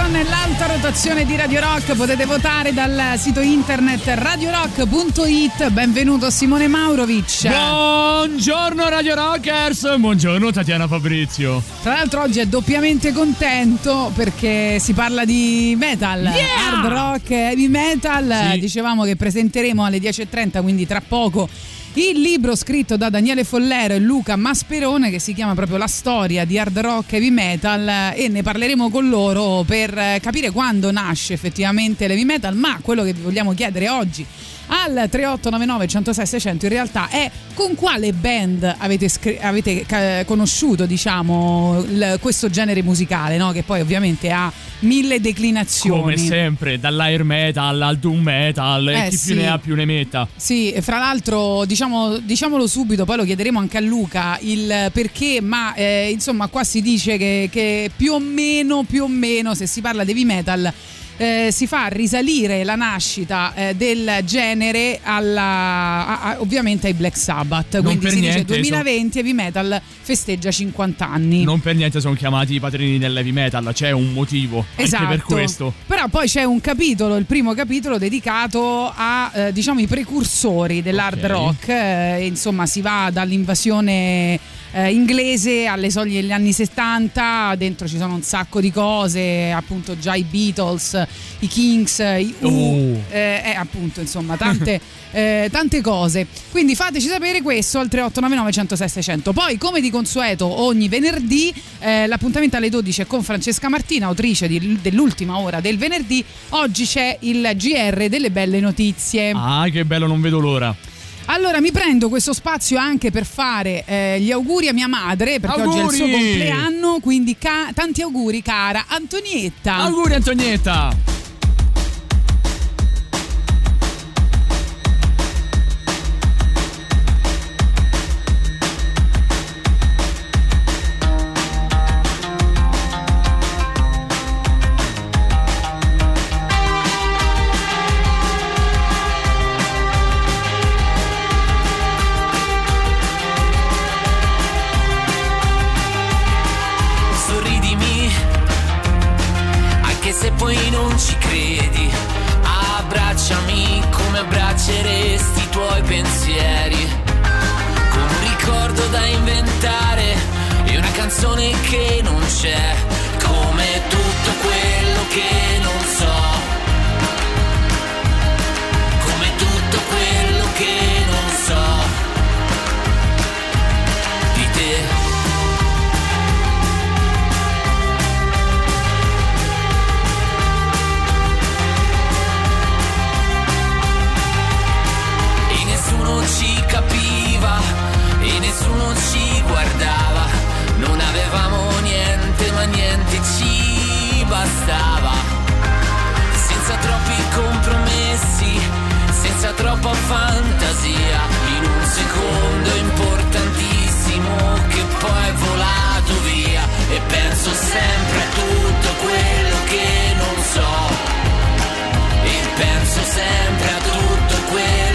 Con l'alta rotazione di Radio Rock potete votare dal sito internet radiorock.it benvenuto Simone Maurovic. Buongiorno Radio Rockers. Buongiorno Tatiana Fabrizio. Tra l'altro oggi è doppiamente contento perché si parla di metal Yeah! hard rock heavy metal. Sì. dicevamo che presenteremo alle 10.30 quindi tra poco il libro scritto da Daniele Follero e Luca Masperone che si chiama proprio La storia di hard rock heavy metal eh, e ne parleremo con loro per eh, capire quando nasce effettivamente l'heavy metal, ma quello che vi vogliamo chiedere oggi al 3899 106 600 in realtà è con quale band avete, scri- avete conosciuto diciamo il- questo genere musicale no? che poi ovviamente ha mille declinazioni come sempre dall'air metal al doom metal e Eh, chi sì. più ne ha più ne metta Sì, e fra l'altro diciamo, diciamolo subito, poi lo chiederemo anche a Luca il perché, ma eh, insomma qua si dice che, che più o meno, più o meno, se si parla di heavy metal, eh, si fa risalire la nascita eh, del genere alla, a- a- ovviamente ai Black Sabbath. Non Quindi si dice niente, 2020 heavy metal festeggia 50 anni. non per niente sono chiamati i padrini dell'heavy metal c'è un motivo Esatto. anche per questo Però poi c'è un capitolo, il primo capitolo dedicato a eh, diciamo i precursori dell'hard Ok. rock. Eh, insomma, si va dall'invasione eh, inglese alle soglie degli anni 70, dentro ci sono un sacco di cose, appunto già i Beatles, i Kings, i U, Oh. eh, eh, appunto, insomma, tante, eh, tante cose. Quindi fateci sapere questo al 3899 106 600. Poi, come di consueto, ogni venerdì eh, l'appuntamento alle 12 è con Francesca Martina, autrice di- dell'ultima ora del venerdì. Oggi c'è il GR delle belle notizie. ah che bello non vedo l'ora Allora mi prendo questo spazio anche per fare eh, gli auguri a mia madre, perché oggi è il suo Auguri! compleanno, quindi ca- tanti auguri cara Antonietta. auguri Antonietta che non c'è. Compromessi, senza troppa fantasia, in un secondo importantissimo che poi è volato via. E penso sempre a tutto quello che non so. E penso sempre a tutto quello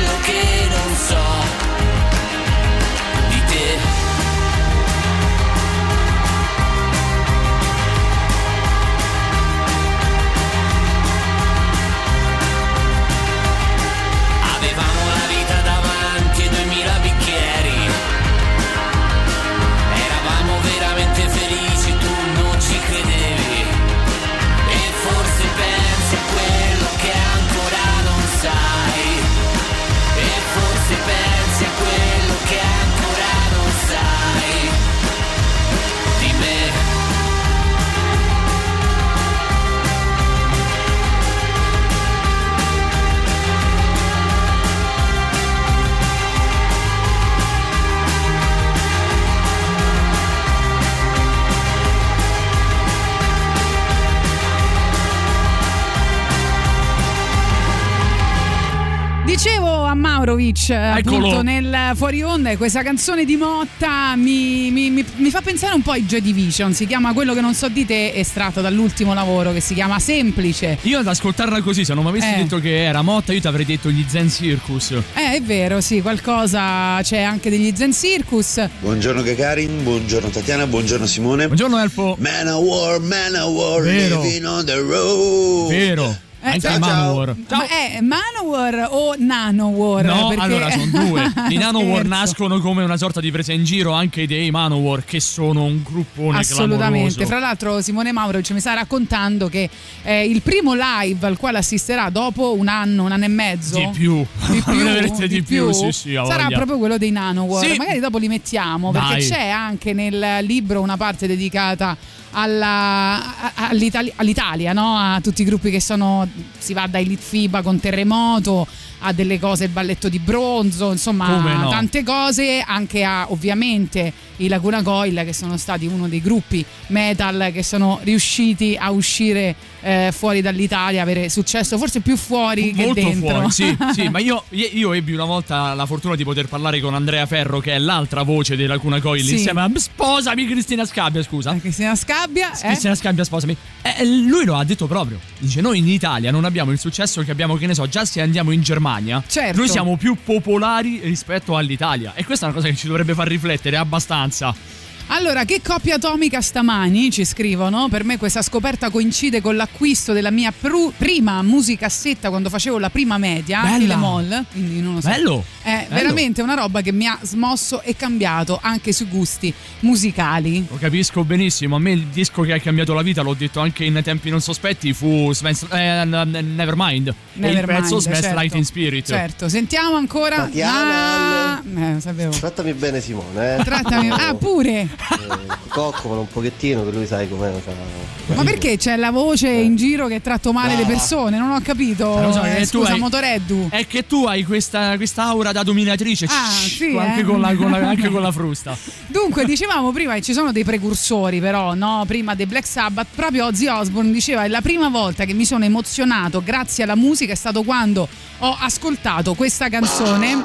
Dicevo a Maurovic Eccolo. appunto nel fuori onda questa canzone di Motta mi, mi- mi- mi fa pensare un po' ai Joy Division, si chiama quello che non so di te, estratto dall'ultimo lavoro che si chiama Semplice. Io ad ascoltarla così, se non mi avessi Eh. detto che era Motta, io ti avrei detto gli Zen Circus. Eh, è vero, sì, qualcosa c'è anche degli Zen Circus. Buongiorno Gagarin, buongiorno Tatiana, buongiorno Simone. Buongiorno Elfo. Man of War, Man of War, Vero. living on the road. Vero. Eh, Anche ciao, i ciao. Manowar. Ma è Manowar o Nanowar? No, Perché- allora sono due. I Nanowar nascono come una sorta di presa in giro anche dei Manowar, che sono un gruppone Assolutamente. clamoroso. Fra l'altro, Simone Mauro ci mi sta raccontando che eh, il primo live al quale assisterà dopo un anno, un anno e mezzo. Di più. Di più, di più, sì, sì, sarà proprio quello dei Nanowar. Sì. Magari dopo li mettiamo perché Dai. c'è anche nel libro una parte dedicata alla- a- all'Itali- all'Italia, no? a tutti i gruppi che sono. Si va da Elite FIBA con Terremoto a delle cose, il balletto di bronzo, insomma, no? tante cose, anche a ovviamente i Laguna Coil che sono stati uno dei gruppi metal che sono riusciti a uscire eh, fuori dall'Italia, avere successo forse più fuori che Molto dentro. fuori, sì, sì, ma io, io ebbi una volta la fortuna di poter parlare con Andrea Ferro, che è l'altra voce dei Lacuna Coil, Sì. insieme a Sposami Cristina Scabbia, scusa. Cristina Scabbia, eh? Cristina Scabbia, sposami. Eh, lui lo ha detto proprio. Dice: Noi in Italia non abbiamo il successo che abbiamo, che ne so, già se andiamo in Germania. Certo. Noi siamo più popolari rispetto all'Italia. E questa è una cosa che ci dovrebbe far riflettere abbastanza. Monster Allora, che coppia atomica stamani ci scrivono? Per me questa scoperta coincide con l'acquisto della mia pru- prima musicassetta quando facevo la prima media, Bella. Achille Moll, quindi non lo so. Bello. È Bello. veramente una roba che mi ha smosso e cambiato anche sui gusti musicali. Lo capisco benissimo. A me il disco che ha cambiato la vita, l'ho detto anche in tempi non sospetti, fu Smells- eh, Nevermind. e il Nevermind, pezzo Smells certo. Like in Spirit. Certo, sentiamo ancora. Tatiana. Ah, eh, sapevo. Trattami bene Simone, eh. Trattami. Ah, pure. Eh, coccolo un pochettino che lui sai com'è. sa- Ma perché c'è la voce in giro che tratto male le persone? Non ho capito. Eh, lo so, Eh, scusa, hai- Motoreddu. È che tu hai questa, questa aura da dominatrice. Ah, sì, anche, eh. con la, con la- anche con la frusta. Dunque, dicevamo prima che ci sono dei precursori, però, no? Prima dei Black Sabbath, proprio Ozzy Osbourne diceva: la prima volta che mi sono emozionato grazie alla musica è stato quando ho ascoltato questa canzone.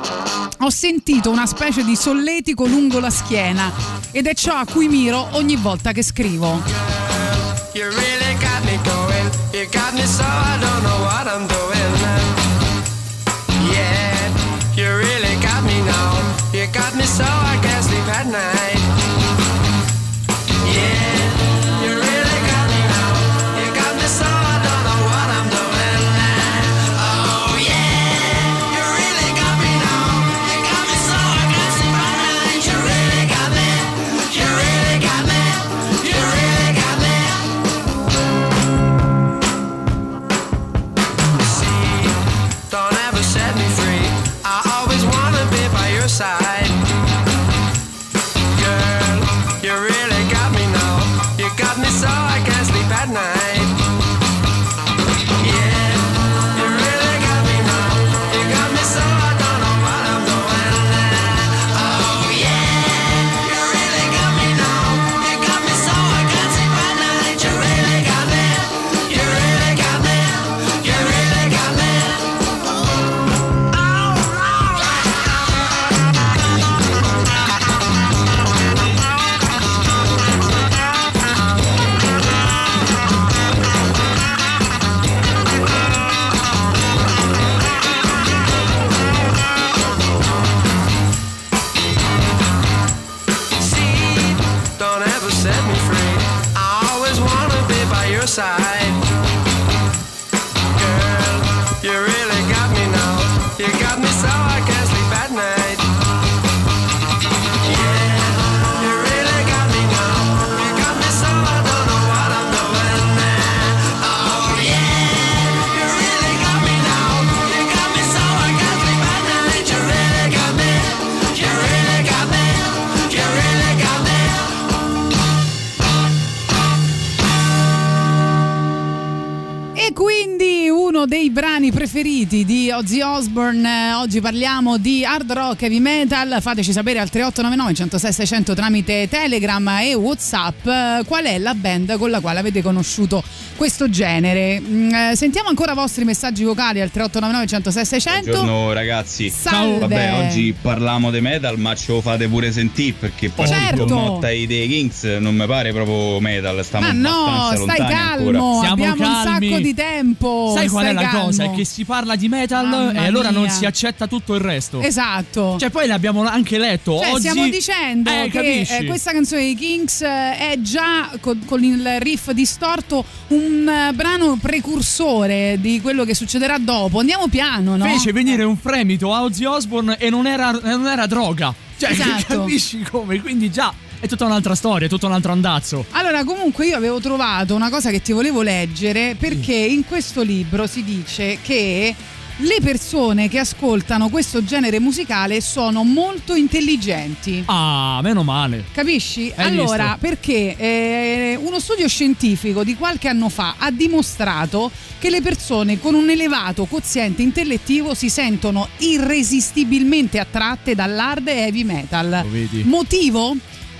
Ho sentito una specie di solletico lungo la schiena ed è ciò a cui miro ogni volta che scrivo. Brani preferiti di Ozzy Osbourne. Eh, Oggi parliamo di hard rock, heavy metal. Fateci sapere al 3899 106 600 tramite Telegram e Whatsapp eh, qual è la band con la quale avete conosciuto questo genere. Mm, eh, Sentiamo ancora i vostri messaggi vocali al 3899 106 600. Buongiorno ragazzi. Salve. Vabbè, oggi parliamo di metal, ma ce lo fate pure sentire perché poi Certo. con Motta e dei Kings non mi pare proprio metal, stiamo Ma no, abbastanza stai lontani calmo, ancora. Siamo abbiamo un calmi. sacco di tempo. Sai qual è stai la cosa? Calmo. È che si parla di metal Mamma e allora non mia. si accetta tutto il resto. Esatto. Cioè, poi l'abbiamo anche letto. Cioè, Oggi... stiamo dicendo Eh, che capisci? eh, questa canzone dei Kings eh, è già con, con il riff distorto un eh, brano precursore di quello che succederà dopo. Andiamo piano, no? Fece venire un fremito a Ozzy Osbourne e non era, non era droga. Cioè, Esatto. capisci come? Quindi già è tutta un'altra storia, è tutto un altro andazzo. Allora, comunque io avevo trovato una cosa che ti volevo leggere perché in questo libro si dice che le persone che ascoltano questo genere musicale sono molto intelligenti. Ah, meno male. Capisci? Hai allora, visto? perché eh, uno studio scientifico di qualche anno fa ha dimostrato che le persone con un elevato quoziente intellettivo si sentono irresistibilmente attratte dall'hard heavy metal. Lo vedi? Motivo?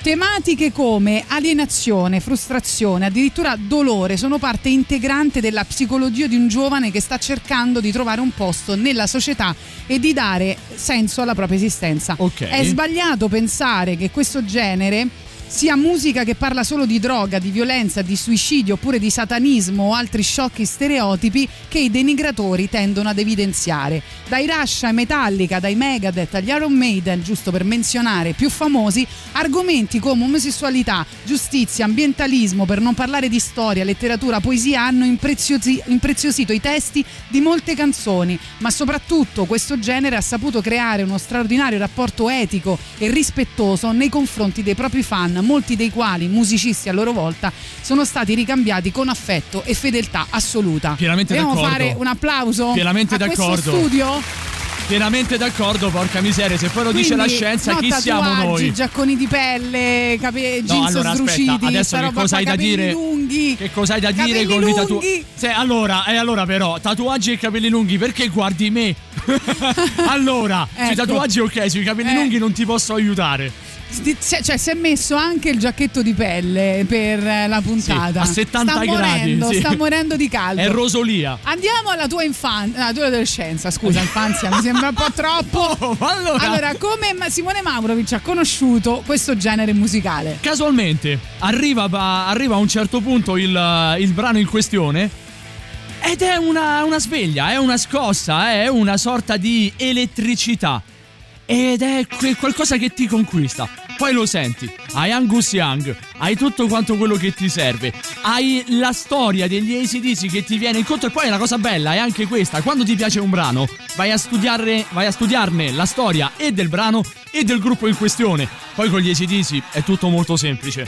Tematiche come alienazione, frustrazione, addirittura dolore sono parte integrante della psicologia di un giovane che sta cercando di trovare un posto nella società e di dare senso alla propria esistenza. Ok. È sbagliato pensare che questo genere sia musica che parla solo di droga, di violenza, di suicidio oppure di satanismo o altri sciocchi stereotipi che i denigratori tendono ad evidenziare. Dai Rush ai Metallica, dai Megadeth agli Iron Maiden, giusto per menzionare più famosi, argomenti come omosessualità, giustizia, ambientalismo, per non parlare di storia, letteratura, poesia hanno impreziosi- impreziosito i testi di molte canzoni, ma soprattutto questo genere ha saputo creare uno straordinario rapporto etico e rispettoso nei confronti dei propri fan, molti dei quali, musicisti a loro volta, sono stati ricambiati con affetto e fedeltà assoluta. Pienamente Vogliamo d'accordo. fare un applauso Pienamente a d'accordo. questo studio? Pienamente d'accordo, porca miseria. Se poi lo dice la Quindi, scienza, no, chi siamo noi? giacconi di pelle, jeans No, allora sdruciti, aspetta, adesso che cosa hai da capelli dire? lunghi. Che cosa hai da dire Capelli con i tatuaggi? Se, allora, e allora però, tatuaggi e capelli lunghi, perché guardi me? allora, sui Ecco. tatuaggi ok, sui capelli Eh. lunghi non ti posso aiutare. Cioè, si è messo anche il giacchetto di pelle per eh, la puntata. Sì, a 70 sta gradi, Morendo, sì. Sta morendo di caldo. È rosolia. Andiamo alla tua infanzia, alla tua adolescenza, scusa, infanzia, mi sembra un po' troppo. Oh, allora, Allora, come Simone Maurovic ha conosciuto questo genere musicale? casualmente arriva, arriva a un certo punto il, il brano in questione ed è una, una sveglia, è una scossa, è una sorta di elettricità. Ed è qualcosa che ti conquista. Poi lo senti, hai Angus Young, hai tutto quanto quello che ti serve, hai la storia degli ACDC che ti viene incontro. E poi la cosa bella è anche questa, quando ti piace un brano vai a, studiare, vai a studiarne la storia e del brano e del gruppo in questione, poi con gli ACDC è tutto molto semplice.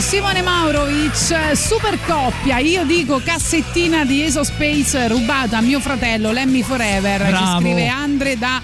Simone Maurovic, super coppia. Io dico cassettina di Eso Space rubata a mio fratello Lemmy Forever. Ci Bravo. scrive Andre da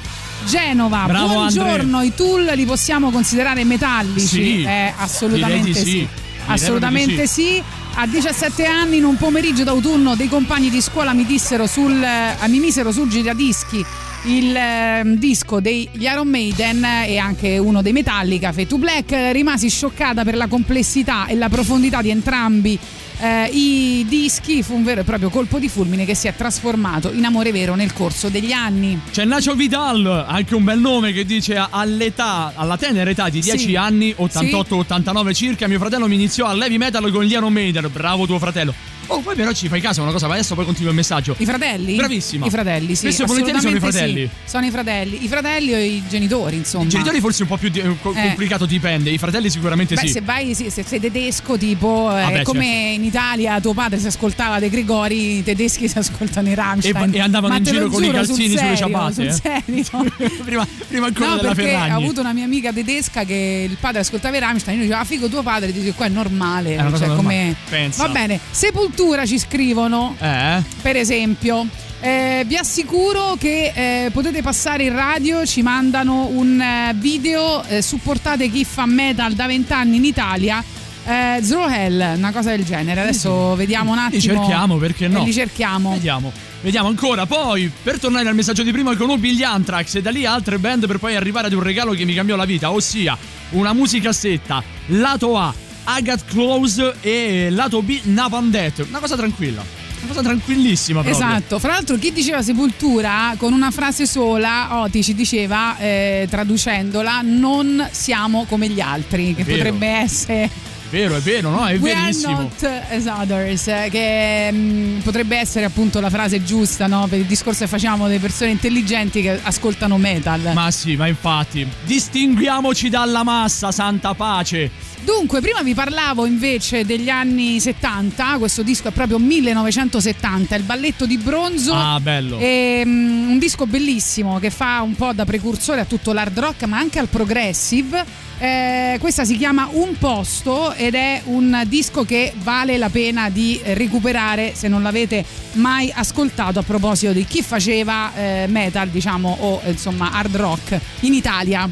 Genova. Bravo, Buongiorno, i tool li possiamo considerare metallici? Sì, Eh, assolutamente sì. sì. Assolutamente Direi sì. A 17 anni, in un pomeriggio d'autunno, dei compagni di scuola mi dissero sul, eh, mi misero sul giradischi il ehm, disco degli Iron Maiden e anche uno dei Metallica, Fade to Black. Rimasi scioccata per la complessità e la profondità di entrambi eh, i dischi. Fu un vero e proprio colpo di fulmine che si è trasformato in amore vero nel corso degli anni. C'è Nacho Vidal, anche un bel nome che dice all'età, alla tenera età di 10 Sì. anni, 88-89 circa, mio fratello mi iniziò al heavy metal con gli Iron Maiden. Bravo tuo fratello. Oh, poi però ci fai caso una cosa, ma adesso poi continua il messaggio. I fratelli? Bravissima. I fratelli, sì. Spesso volentieri sono i fratelli. sì. Sono i fratelli. I fratelli o i genitori, insomma. I genitori forse un po' più di- eh, Eh. complicato dipende, i fratelli sicuramente Beh, sì. se vai, sì, se sei tedesco, tipo, eh, Vabbè, come certo. in Italia tuo padre si ascoltava De Gregori, i tedeschi si ascoltano i Rammstein. E- e andavano Ma in giro con i calzini sul sulle serio, ciabatte, sul eh. serio. prima, prima ancora No, della perché Ferragni. ho avuto una mia amica tedesca che il padre ascoltava i Rammstein. Io dicevo, ah, figo tuo padre, dice qua è normale. È cioè, normale. come... Va bene, Sepultura ci scrivono. Eh? Per esempio, eh, vi assicuro che eh, potete passare in radio, ci mandano un eh, video, eh, supportate chi fa metal da vent'anni in Italia. Eh, Zero Hell, una cosa del genere. Adesso vediamo un attimo. Li cerchiamo, perché no? Eh, Li cerchiamo. Vediamo. Vediamo ancora. Poi, per tornare al messaggio di prima, conobbi gli Anthrax e da lì altre band per poi arrivare ad un regalo che mi cambiò la vita, ossia una musicassetta, lato A, Agatha Close e lato B, Napalm Death. Una cosa tranquilla. Una cosa tranquillissima proprio. Esatto, fra l'altro chi diceva sepoltura con una frase sola, Oti ci diceva, eh, traducendola, non siamo come gli altri, che potrebbe essere È vero, è vero, no? È We are verissimo. not as others, eh, che mm, potrebbe essere appunto la frase giusta no? per il discorso che facciamo delle persone intelligenti che ascoltano metal. Ma sì, ma infatti, distinguiamoci dalla massa, santa pace. Dunque, prima vi parlavo invece degli anni 70, questo disco è proprio 1970, il balletto di bronzo. Ah, bello. E, mm, un disco bellissimo che fa un po' da precursore a tutto l'hard rock, ma anche al progressive. Eh, questa si chiama Un posto ed è un disco che vale la pena di recuperare se non l'avete mai ascoltato a proposito di chi faceva eh, metal, diciamo, o insomma hard rock in Italia.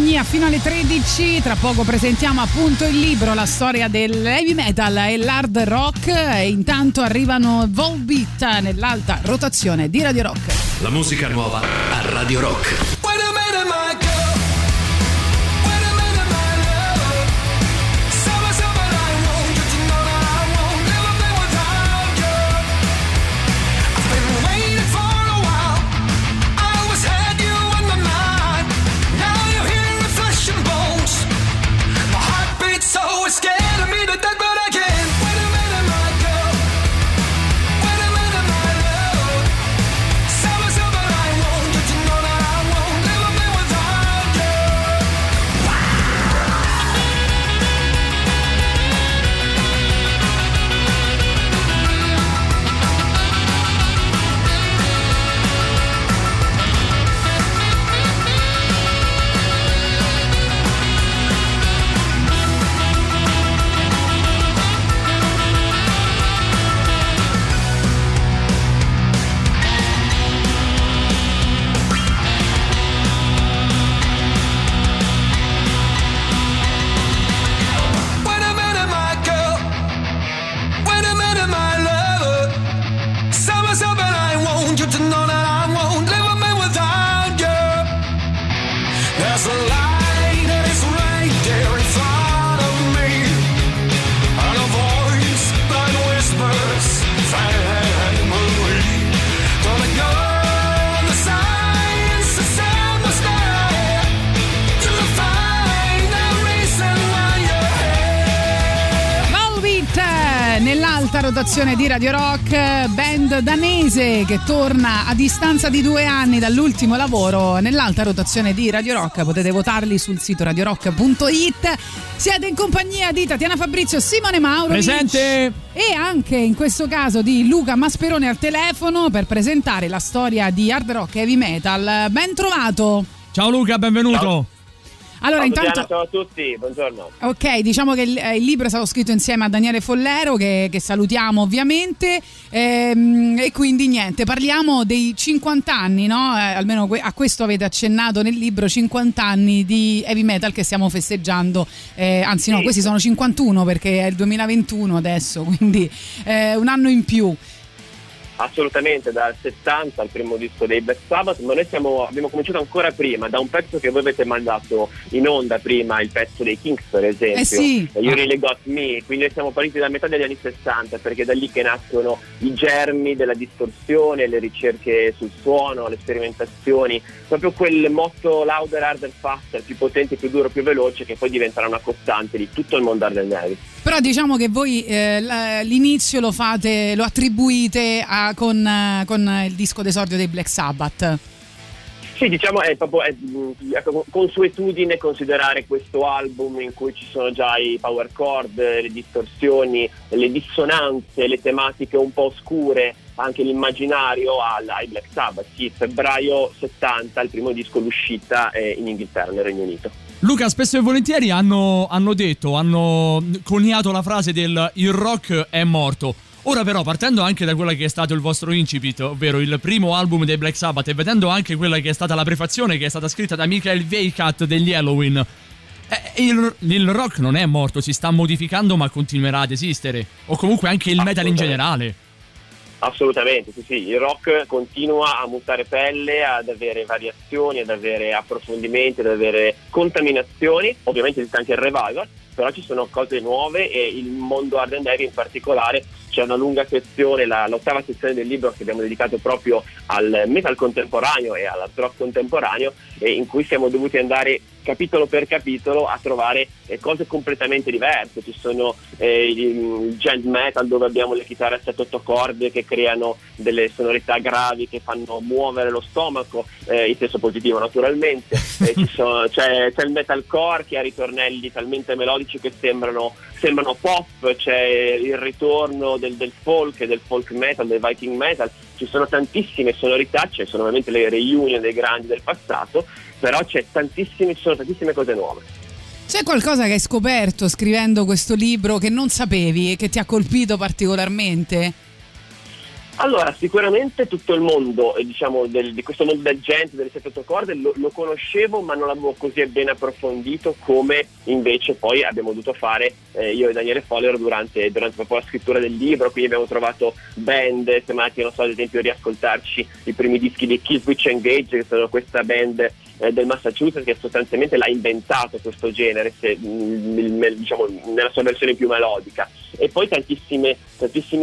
Compagnia fino alle 13. Tra poco presentiamo appunto il libro, la storia del heavy metal e l'hard rock. E intanto arrivano Volbeat nell'alta rotazione di Radio Rock. La musica nuova a Radio Rock. Summer, summer, I want you to know rotazione di Radio Rock, band danese che torna a distanza di due anni dall'ultimo lavoro nell'alta rotazione di Radio Rock. Potete votarli sul sito radiorock.it. Siete in compagnia di Tatiana Fabrizio, Simone Mauro Presente! e anche in questo caso di Luca Masperone al telefono per presentare la storia di hard rock e heavy metal. Ben trovato! Ciao Luca, benvenuto. Allora, intanto. Ciao a tutti, buongiorno. Ok, diciamo che il, eh, il libro è stato scritto insieme a Daniele Follero, che, che salutiamo ovviamente, ehm, e quindi niente, parliamo dei 50 anni, no? Eh, almeno que- a questo avete accennato nel libro, 50 anni di heavy metal che stiamo festeggiando, eh, anzi no, Sì. questi sono 51 perché è il 2021 adesso, quindi eh, un anno in più. Assolutamente, dal 70 al primo disco dei Black Sabbath, ma noi siamo- abbiamo cominciato ancora prima, da un pezzo che voi avete mandato in onda prima, il pezzo dei Kings per esempio, Eh sì. You Really Got Me, quindi noi siamo partiti da metà degli anni 60 perché è da lì che nascono i germi della distorsione, le ricerche sul suono, le sperimentazioni, proprio quel motto louder, harder, faster, più potente, più duro, più veloce che poi diventerà una costante di tutto il mondo hard and heavy. Però diciamo che voi eh, l'inizio lo fate, lo attribuite a- con, eh, con il disco d'esordio dei Black Sabbath. Sì, diciamo è proprio è, mh, ecco, consuetudine considerare questo album in cui ci sono già i power chord, le distorsioni, le dissonanze, le tematiche un po' oscure, anche l'immaginario ai Black Sabbath. Sì, febbraio 70, il primo disco l'uscita eh, in Inghilterra, nel Regno Unito. Luca, spesso e volentieri hanno, hanno detto, hanno coniato la frase del il rock è morto. Ora però, partendo anche da quella che è stato il vostro incipit, ovvero il primo album dei Black Sabbath, e vedendo anche quella che è stata la prefazione che è stata scritta da Michael Weikat degli Halloween, eh, il, il rock non è morto, si sta modificando ma continuerà ad esistere. O comunque anche il metal in generale. Assolutamente, sì, sì, il rock continua a mutare pelle, ad avere variazioni, ad avere approfondimenti, ad avere contaminazioni, ovviamente esiste anche il revival, però ci sono cose nuove e il mondo hard and heavy in particolare c'è una lunga sezione, la- l'ottava sezione del libro che abbiamo dedicato proprio al metal contemporaneo e al rock contemporaneo e in cui siamo dovuti andare capitolo per capitolo a trovare eh, cose completamente diverse. Ci sono eh, il, gent metal dove abbiamo le chitarre a 7-8 corde che creano delle sonorità gravi che fanno muovere lo stomaco, eh, in senso positivo naturalmente. Eh, sono- c'è, c'è il metalcore che ha ritornelli talmente melodici che sembrano, sembrano pop, c'è il ritorno del, del folk, del folk metal, del viking metal. Ci sono tantissime sonorità, ci sono ovviamente le reunion dei grandi del passato, però ci sono tantissime cose nuove. C'è qualcosa che hai scoperto scrivendo questo libro che non sapevi e che ti ha colpito particolarmente? Allora, sicuramente tutto il mondo, eh, diciamo, del- di questo mondo del gente, delle sette otto corde, lo, lo conoscevo, ma non l'avevo così ben approfondito come invece poi abbiamo dovuto fare eh, io e Daniele Follero durante, durante proprio la scrittura del libro. Quindi abbiamo trovato band, sembrati, non so, ad esempio, riascoltarci i primi dischi di Killswitch Engage, che sono questa band eh, del Massachusetts che sostanzialmente l'ha inventato questo genere, se- mm, il- diciamo, nella sua versione più melodica. E poi tantissimi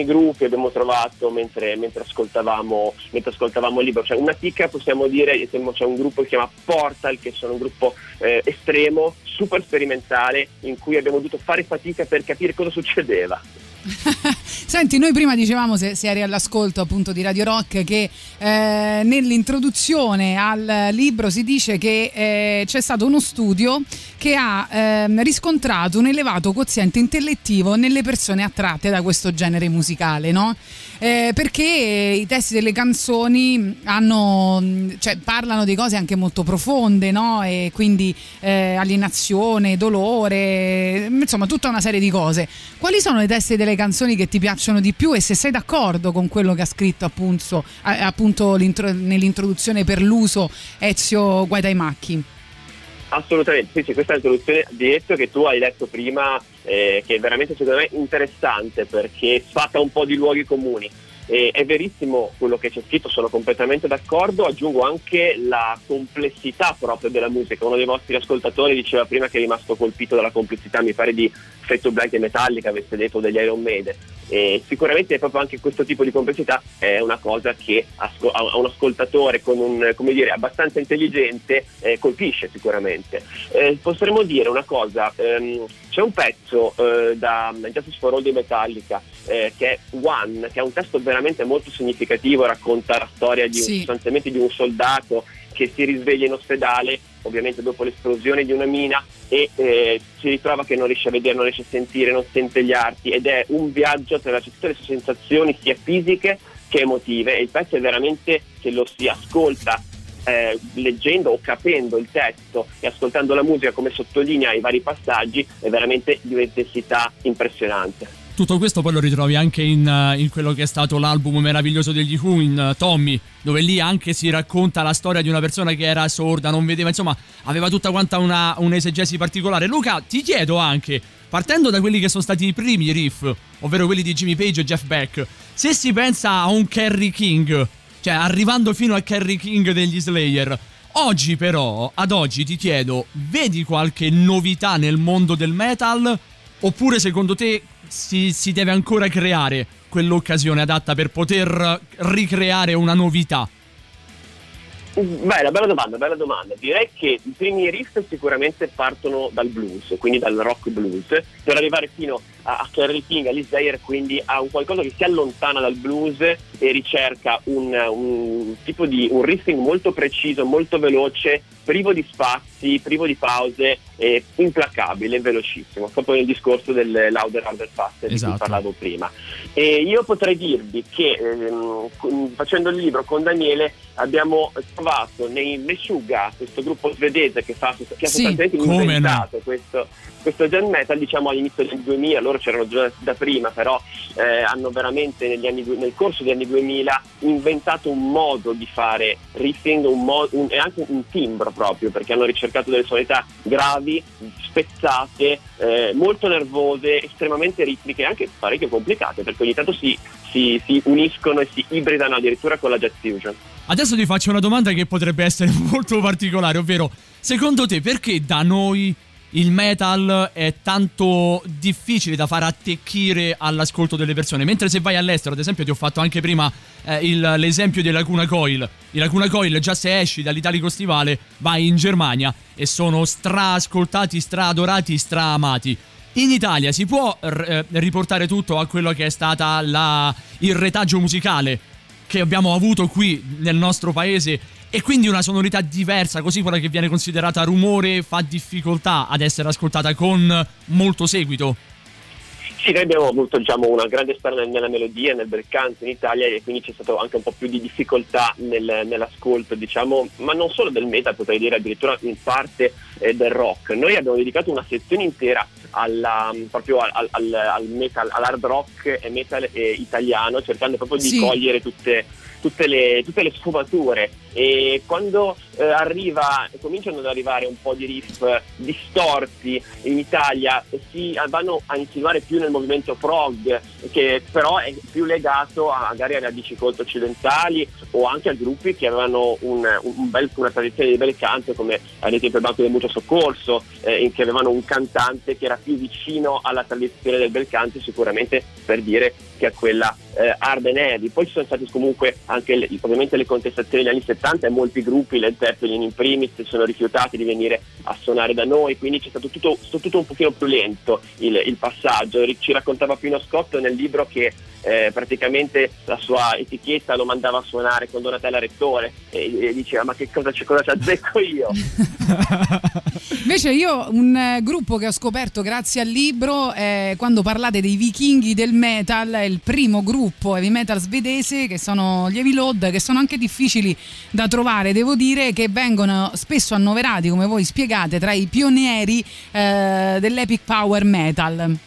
gruppi abbiamo trovato mentre, mentre ascoltavamo, mentre ascoltavamo il libro. Cioè, una ticca possiamo dire, c'è un gruppo che si chiama Portal, che sono un gruppo eh, estremo, super sperimentale, in cui abbiamo dovuto fare fatica per capire cosa succedeva. Senti, noi prima dicevamo, se, se eri all'ascolto appunto di Radio Rock, che eh, nell'introduzione al libro si dice che eh, c'è stato uno studio che ha ehm, riscontrato un elevato quoziente intellettivo nelle persone attratte da questo genere musicale, no? Eh, perché i testi delle canzoni hanno, cioè, parlano di cose anche molto profonde, no? E quindi eh, alienazione, dolore, insomma tutta una serie di cose. Quali sono i testi delle canzoni che ti piacciono di più e se sei d'accordo con quello che ha scritto appunto, eh, appunto l'intro- nell'introduzione per l'uso Ezio Guaitaimacchi? Assolutamente, sì, sì, questa è l'introduzione di Ezio che tu hai letto prima, eh, che è veramente secondo me interessante perché sfata un po' di luoghi comuni. E è verissimo quello che c'è scritto, sono completamente d'accordo, aggiungo anche la complessità proprio della musica. Uno dei vostri ascoltatori diceva prima che è rimasto colpito dalla complessità, mi pare di Fetto Black e Metallica, avesse detto degli Iron Maiden. E sicuramente proprio anche questo tipo di complessità è una cosa che asco- a un ascoltatore con un, come dire, abbastanza intelligente eh, colpisce sicuramente. Eh, potremmo dire una cosa, ehm, c'è un pezzo eh, da Justice for All di Metallica eh, che è One, che è un testo veramente molto significativo, racconta la storia di un, Sì. sostanzialmente di un soldato che si risveglia in ospedale, ovviamente dopo l'esplosione di una mina, e eh, si ritrova che non riesce a vedere, non riesce a sentire, non sente gli arti ed è un viaggio attraverso tutte le sue sensazioni sia fisiche che emotive e il pezzo è veramente, se lo si ascolta eh, leggendo o capendo il testo e ascoltando la musica come sottolinea i vari passaggi è veramente di un'intensità impressionante. Tutto questo poi lo ritrovi anche in, eh, in quello che è stato l'album meraviglioso degli Who, in eh, Tommy, dove lì anche si racconta la storia di una persona che era sorda, non vedeva, insomma, aveva tutta quanta una, un'esegesi particolare. Luca, ti chiedo anche, partendo da quelli che sono stati i primi riff, ovvero quelli di Jimmy Page e Jeff Beck, se si pensa a un Kerry King, cioè arrivando fino al Kerry King degli Slayer, oggi però, ad oggi ti chiedo, vedi qualche novità nel mondo del metal? Oppure secondo te si, si deve ancora creare quell'occasione adatta per poter ricreare una novità? Bella, bella domanda, bella domanda. Direi che i primi riff sicuramente partono dal blues, quindi dal rock blues, per arrivare fino a, a Kerry King, a Lee Slayer, quindi a un qualcosa che si allontana dal blues e ricerca un, un tipo di un riffing molto preciso, molto veloce, privo di spazi, privo di pause, e implacabile, velocissimo. Proprio nel discorso del louder, harder, faster di Esatto. cui parlavo prima. E io potrei dirvi che ehm, facendo il libro con Daniele abbiamo trovato nei Meshuggah, questo gruppo svedese che, fa, che ha Sì, sostanzialmente come no. inventato questo, questo gen metal diciamo all'inizio del 2000, loro c'erano già da prima, però eh, hanno veramente anni, nel corso degli anni 2000 inventato un modo di fare riffing mo- un- e anche un timbro proprio, perché hanno ricercato delle sonorità gravi, spezzate, eh, molto nervose, estremamente ritmiche e anche parecchio complicate, perché ogni tanto si, si- si uniscono e si ibridano addirittura con la jazz fusion. Adesso ti faccio una domanda che potrebbe essere molto particolare, ovvero, secondo te perché da noi il metal è tanto difficile da far attecchire all'ascolto delle persone? Mentre se vai all'estero, ad esempio, ti ho fatto anche prima eh, il- l'esempio di Lacuna Coil. I Lacuna Coil, già se esci dall'Italico Stivale, vai in Germania e sono stra-ascoltati, stra-adorati, stra-amati. In Italia si può r- eh, riportare tutto a quello che è stata la- il retaggio musicale che abbiamo avuto qui nel nostro paese e quindi una sonorità diversa, così quella che viene considerata rumore fa difficoltà ad essere ascoltata con molto seguito. Sì, noi abbiamo avuto diciamo, una grande storia nel- nella melodia, nel bel canto in Italia e quindi c'è stato anche un po' più di difficoltà nel- nell'ascolto, diciamo, ma non solo del metal, potrei dire addirittura in parte eh, del rock. Noi abbiamo dedicato una sezione intera alla, proprio al, al- al- al metal, all'hard rock e metal eh, italiano, cercando proprio di Sì. cogliere tutte, tutte le, tutte le sfumature e quando eh, arriva, cominciano ad arrivare un po' di riff distorti in Italia si vanno a insinuare più nel movimento prog che però è più legato a, magari alle radici colto occidentali o anche a gruppi che avevano un, un bel- una tradizione di bel canto come ad esempio il Banco del Mutuo Soccorso eh, in che avevano un cantante che era più vicino alla tradizione del bel canto sicuramente per dire che a quella eh, hard and. Poi ci sono state comunque anche le- ovviamente le contestazioni degli anni 70 e molti gruppi, Led Zeppelin in primis, si sono rifiutati di venire a suonare da noi, quindi c'è stato tutto, stato tutto un pochino più lento il, il passaggio. Ci raccontava Pino Scotto nel libro che eh, praticamente la sua etichetta lo mandava a suonare con Donatella Rettore e, e diceva ma che cosa, cosa ci azzecco io? Invece io un eh, gruppo che ho scoperto grazie al libro è quando parlate dei vichinghi del metal, è il primo gruppo heavy metal svedese che sono gli Heavy Load, che sono anche difficili da trovare, devo dire che vengono spesso annoverati, come voi spiegate, tra i pionieri eh, dell'epic power metal.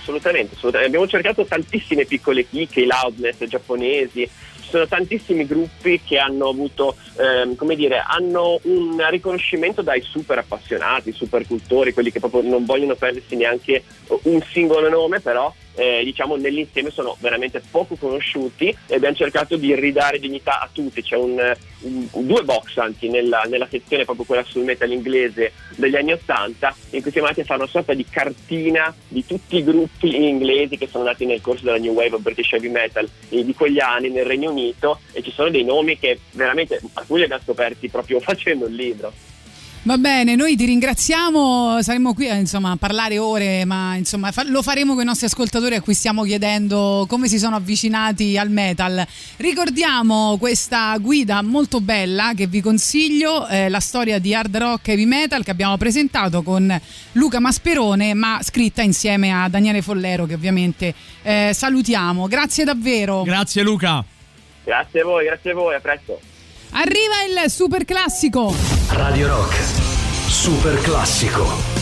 Assolutamente, assolutamente. Abbiamo cercato tantissime piccole chicche, i loudness giapponesi, ci sono tantissimi gruppi che hanno avuto, ehm, come dire, hanno un riconoscimento dai super appassionati, super cultori, quelli che proprio non vogliono perdersi neanche un singolo nome, però eh, diciamo nell'insieme sono veramente poco conosciuti e abbiamo cercato di ridare dignità a tutti. C'è un, un- due box anzi nella, nella sezione proprio quella sul metal inglese degli anni 80 in cui siamo andati a fare una sorta di cartina di tutti i gruppi inglesi che sono nati nel corso della New Wave of British Heavy Metal eh, di quegli anni nel Regno Unito e ci sono dei nomi che veramente a cui li abbiamo scoperti proprio facendo il libro. Va bene, noi ti ringraziamo, saremo qui eh, insomma, a parlare ore, ma insomma, fa- lo faremo con i nostri ascoltatori a cui stiamo chiedendo come si sono avvicinati al metal. Ricordiamo questa guida molto bella che vi consiglio, eh, la storia di hard rock heavy metal che abbiamo presentato con Luca Masperone, ma scritta insieme a Daniele Follero che ovviamente eh, salutiamo. Grazie davvero. Grazie Luca. Grazie a voi, grazie a voi, a presto. Arriva il super classico. Radio Rock. Super classico.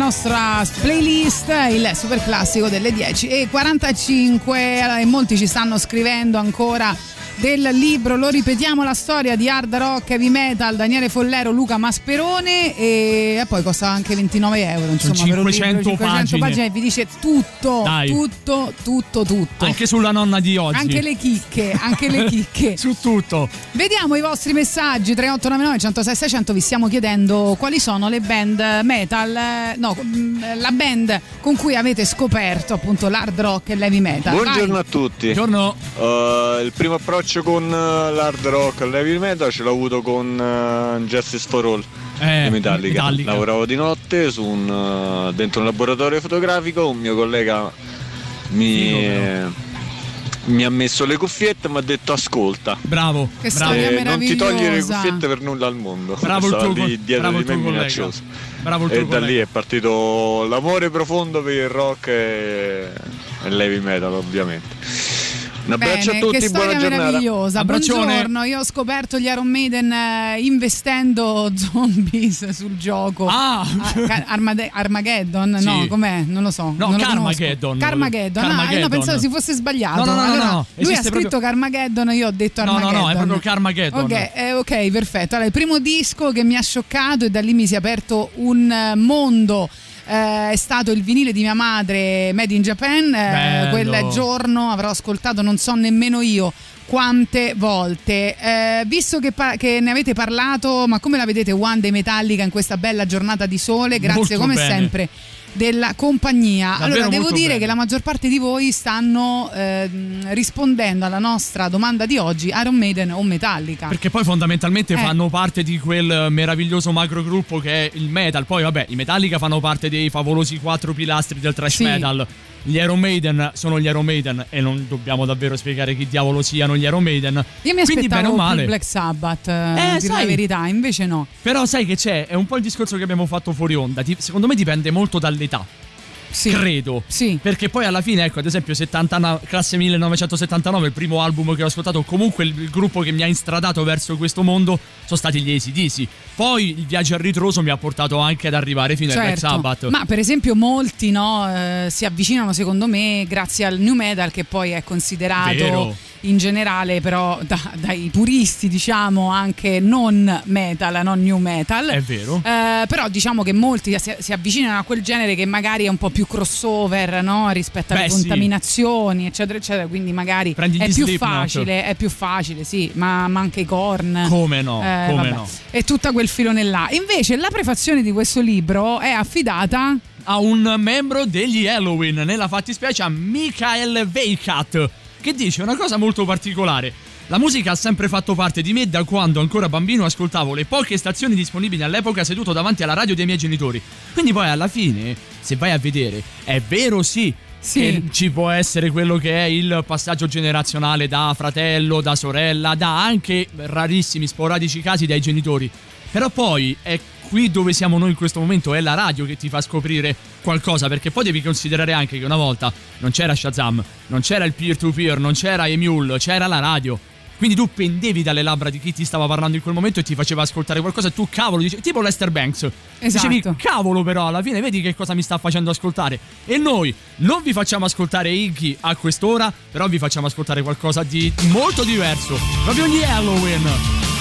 Nostra playlist il super classico delle 10 e 45 Allora, e molti ci stanno scrivendo ancora del libro, lo ripetiamo la storia di hard rock, heavy metal, Daniele Follero, Luca Masperone e, e poi costa anche 29 euro insomma Sono per un libro 500 500 pagine. pagine vi dice tutto, Dai. tutto, tutto, tutto. Anche sulla nonna di oggi. Anche le chicche, anche le chicche. Su tutto. Vediamo i vostri messaggi 3899 106 600 vi stiamo chiedendo quali sono le band metal, no, la band con cui avete scoperto appunto l'hard rock e l'heavy metal. Buongiorno Vai. a tutti. Buongiorno. Uh, il primo approccio con uh, l'hard rock e l'heavy metal ce l'ho avuto con uh, Justice for All Eh, di Metallica. Metallica. Lavoravo di notte su un, uh, dentro un laboratorio fotografico, un mio collega mi, mi ha messo le cuffiette e mi ha detto ascolta. Bravo. Che bravo. Eh, non ti togliere le cuffiette per nulla al mondo. Bravo il tuo lì dietro bravo di me minaccioso. Bravo il E tuo da lì è partito l'amore profondo per il rock e, e l'heavy metal, ovviamente. Un abbraccio Bene, a tutti, che buona storia giornata. meravigliosa. Abbraccione. Buongiorno, io ho scoperto gli Iron Maiden eh, investendo zombies sul gioco. Ah! Ca- Armade- Armageddon? No, Sì. com'è? Non lo so. No, non lo Carmageddon. conosco. Carmageddon. Ah, no, Carmageddon. pensavo si fosse sbagliato. No, no, no, no, Allora, no, Lui ha scritto proprio- Carmageddon, io ho detto No, no, Armageddon. no, è proprio Carmageddon. Ok, eh, ok, perfetto. Allora, il primo disco che mi ha scioccato e da lì mi si è aperto un eh, mondo. Eh, è stato il vinile di mia madre Made in Japan. eh, quel giorno avrò ascoltato non so nemmeno io quante volte. Eh, visto che, pa- che ne avete parlato, ma come la vedete One Day Metallica in questa bella giornata di sole? Grazie Molto come bene. sempre della compagnia. Davvero allora, devo dire bene. che la maggior parte di voi stanno ehm, rispondendo alla nostra domanda di oggi: Iron Maiden o Metallica? Perché poi fondamentalmente Eh. fanno parte di quel meraviglioso macro gruppo che è il metal. Poi vabbè, i Metallica fanno parte dei favolosi quattro pilastri del thrash Sì. metal. Gli Iron Maiden sono gli Iron Maiden e non dobbiamo davvero spiegare chi diavolo siano gli Iron Maiden. Io mi Quindi aspettavo male. Black Sabbath, eh, Eh, dire la sai. verità, invece no. Però sai che c'è? È un po' il discorso che abbiamo fatto fuori onda. Secondo me dipende molto dall'età. Sì. Credo. Sì. Perché poi alla fine, ecco, ad esempio, 70 classe 1979, il primo album che ho ascoltato, comunque il, il gruppo che mi ha instradato verso questo mondo sono stati gli ACDC. Poi il viaggio al ritroso mi ha portato anche ad arrivare fino ai Black Certo, Sabbath. ma per esempio molti no, eh, si avvicinano secondo me grazie al new metal che poi è considerato Vero. in generale però da- dai puristi diciamo anche non metal, non new metal. È vero. Eh, però diciamo che molti si, si avvicinano a quel genere che magari è un po' più crossover no? rispetto alle Beh, sì. contaminazioni eccetera eccetera quindi magari Prendi è più facile è più facile sì ma, ma anche i corn Come no, Eh, come no. e tutta quel filone là invece la prefazione di questo libro è affidata A un membro degli Halloween, nella fattispecie a Michael Veikat, che dice una cosa molto particolare. La musica ha sempre fatto parte di me da quando ancora bambino ascoltavo le poche stazioni disponibili all'epoca seduto davanti alla radio dei miei genitori. Quindi poi alla fine, se vai a vedere, è vero sì. Sì. Ci può essere quello che è il passaggio generazionale da fratello, da sorella, da anche rarissimi, sporadici casi dai genitori. Però poi è qui dove siamo noi in questo momento, è la radio che ti fa scoprire qualcosa, perché poi devi considerare anche che una volta non c'era Shazam, non c'era il peer-to-peer, non c'era Emule, c'era la radio. Quindi tu pendevi dalle labbra di chi ti stava parlando in quel momento e ti faceva ascoltare qualcosa e tu cavolo dicevi, tipo Lester Banks. Esatto. Dicevi cavolo però alla fine vedi che cosa mi sta facendo ascoltare. E noi non vi facciamo ascoltare Iggy a quest'ora, però vi facciamo ascoltare qualcosa di molto diverso. Proprio gli Halloween.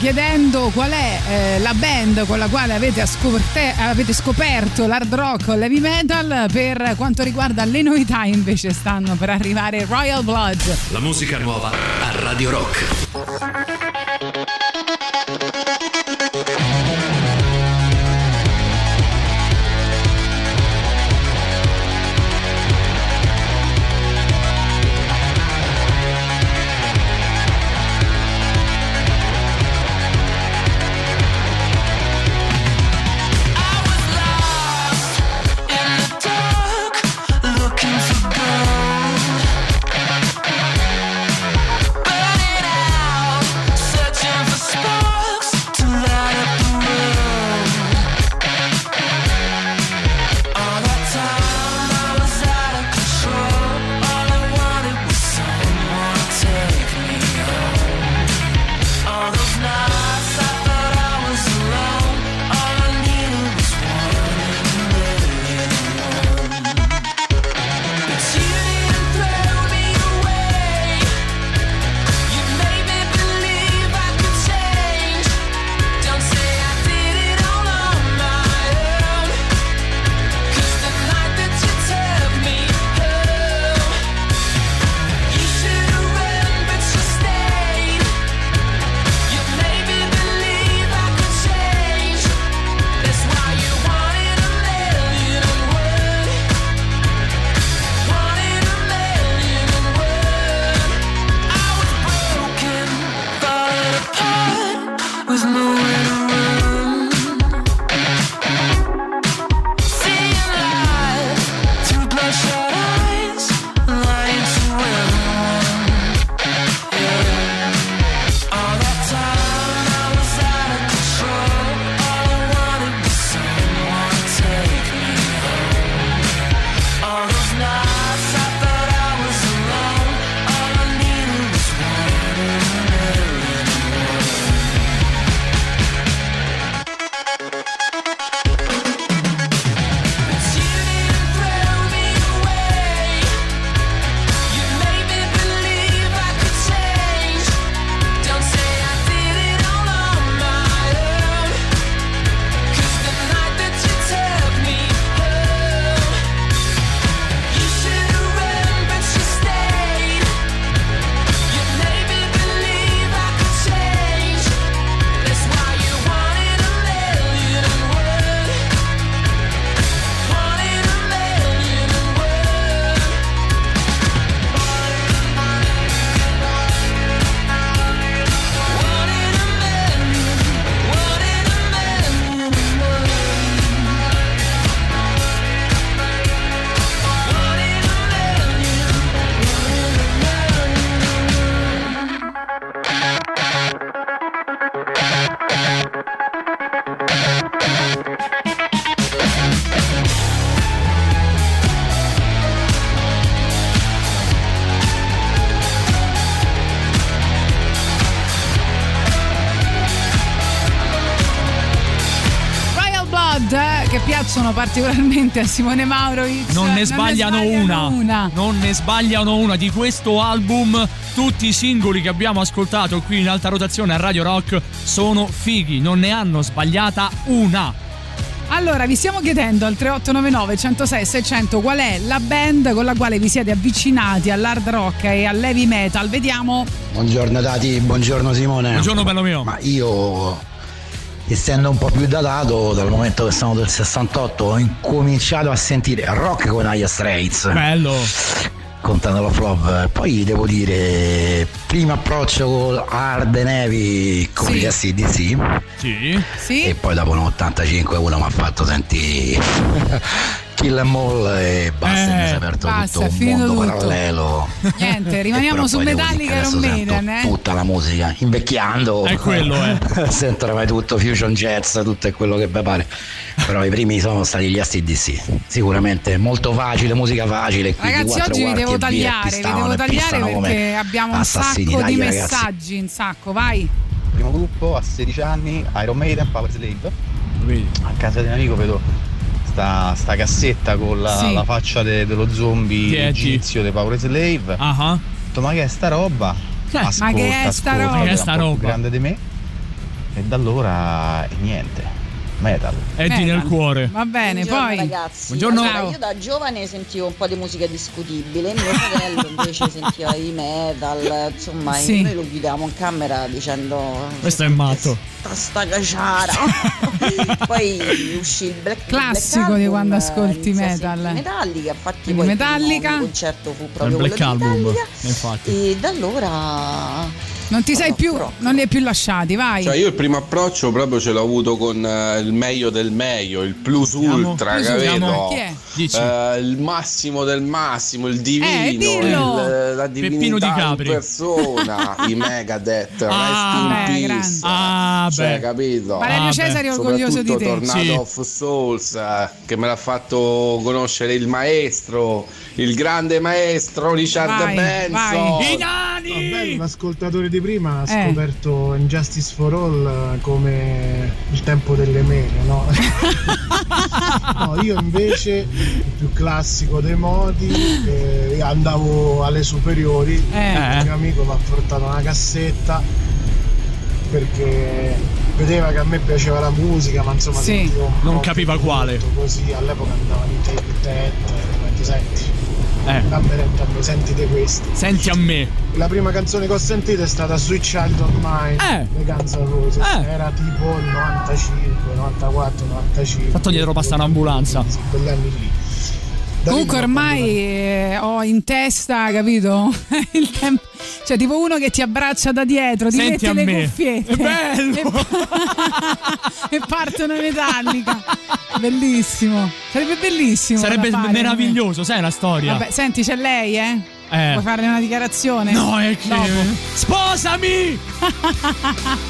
chiedendo qual è eh, la band con la quale avete, scoperte, avete, scoperto l'hard rock o l'heavy metal. Per quanto riguarda le novità, invece, stanno per arrivare Royal Blood. La musica nuova a Radio Rock. Piacciono particolarmente a Simone Maurovic. Non ne sbagliano, una. una. Non ne sbagliano una di questo album. Tutti i singoli che abbiamo ascoltato qui in alta rotazione a Radio Rock sono fighi, non ne hanno sbagliata una. Allora, vi stiamo chiedendo al 3899 106 600 qual è la band con la quale vi siete avvicinati all'hard rock e all'heavy metal. Vediamo. Buongiorno Tati, buongiorno Simone. Buongiorno bello mio. Ma io, essendo un po' più datato, dal momento che sono del 68, ho incominciato a sentire rock con Aya Straits. Bello. Contando la flop. Poi devo dire, primo approccio con Hard and Heavy con Sì. gli SDC. Sì. Sì. E poi dopo un 85 uno mi ha fatto sentire Kill em all e basta, Eh, mi si è aperto basta, tutto è un finito mondo tutto. parallelo. Niente, rimaniamo su Metallica che e Iron adesso Maiden, sento eh? Tutta la musica, invecchiando. È quello, eh. sento ormai tutto fusion jazz, tutto è quello che vi pare. Però i primi sono stati gli ACDC. Sicuramente molto facile, musica facile. Ragazzi, oggi vi quarti devo e tagliare, vi devo e tagliare pistano come perché abbiamo un assassini. sacco Dai, di ragazzi. messaggi, un sacco, vai. primo gruppo a 16 anni, Iron Maiden, Power Slave. A casa di un amico vedo sta, sta cassetta con la, Sì. la faccia de- dello zombie Tieti. egizio dei Power Slave. Ho detto, ma che è sta roba? Ascolta, ma che è sta ascolta, roba? Che è sta roba? grande di me. E da allora è niente. Metal. Eddie nel cuore. Va bene, Buongiorno poi. ragazzi. Buongiorno. Allora, io da giovane sentivo un po' di musica discutibile, mio fratello invece sentiva heavy metal, insomma Sì. noi lo guidavamo in camera dicendo Questo è matto. sta sta caciara. Poi uscì il Black Classico Black di Album, quando ascolti metal. Metallica, infatti Quindi poi Metallica. il concerto fu Il proprio quello Black di Album. Metallica Infatti. e da allora Non ti sei più, non li hai più lasciati, vai. Cioè io il primo approccio proprio ce l'ho avuto con eh, il meglio del meglio, il plus ultra, Plus capito? chi è? Dici. Eh, il massimo del massimo, il divino, Eh, il- la Peppino divinità Di in persona, i Megadeth, Ah, Rest in beh, Peace. Ah, Cioè, beh. capito? Valerio Ah, Cesari è orgoglioso di Soprattutto te. Tornado Sì. of Souls eh, che me l'ha fatto conoscere il maestro, il grande maestro Richard Vai, Benson. vai. I nani! Vabbè, l'ascoltatore di prima ha Eh. scoperto Injustice for All eh, come il tempo delle mele, no? no, io invece, il più classico dei modi, eh, andavo alle superiori, Eh. un mio amico mi ha portato una cassetta perché vedeva che a me piaceva la musica, ma insomma Sì. Non capiva quale. Così all'epoca andavano i tape dead, e ti senti, Eh, dammi, sentite questi. senti a me. La prima canzone che ho sentito è stata Sweet Child of Mine Eh. dei Guns N' Roses. Eh. Era tipo il 95, 94, 95. Fatto dietro passa un'ambulanza. Sì, quegli anni lì. Comunque ormai eh, ho in testa, capito? Il tempo. Cioè, tipo uno che ti abbraccia da dietro, ti Senti mette le me. cuffiette È bello! e, e partono in metallica. Bellissimo. Sarebbe bellissimo. Sarebbe fare. meraviglioso, sai la storia? Vabbè, senti, c'è lei, eh? Eh. Vuoi fare una dichiarazione? No, è che. Dopo. Sposami!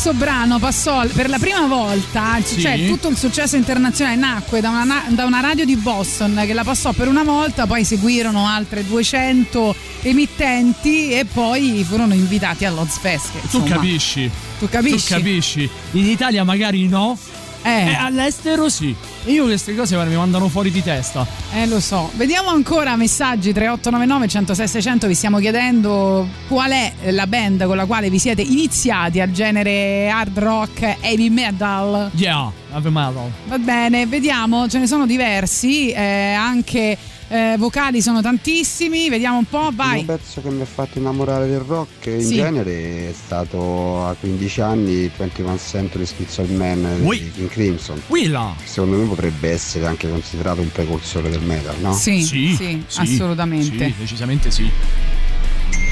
questo brano passò per la prima volta, Sì. cioè tutto il successo internazionale nacque da una, na- da una radio di Boston che la passò per una volta, poi seguirono altre 200 emittenti e poi furono invitati all'Ozfest. che, Tu capisci? Tu capisci? Tu capisci? In Italia magari no. Eh. E all'estero sì. E io queste cose guarda, mi mandano fuori di testa. Eh lo so, vediamo ancora messaggi 3899 106 600, vi stiamo chiedendo qual è la band con la quale vi siete iniziati al genere hard rock, heavy metal. Yeah, ave metal. Va bene, vediamo, ce ne sono diversi, eh, anche eh, vocali sono tantissimi, vediamo un po', vai. Il pezzo che mi ha fatto innamorare del rock in Sì. genere è stato a 15 anni 21 Century Schizo Man Ui. di King Crimson. Willa. Secondo me potrebbe essere anche considerato un precursore del metal, no? Sì, Sì, sì, sì, assolutamente. Sì, decisamente sì.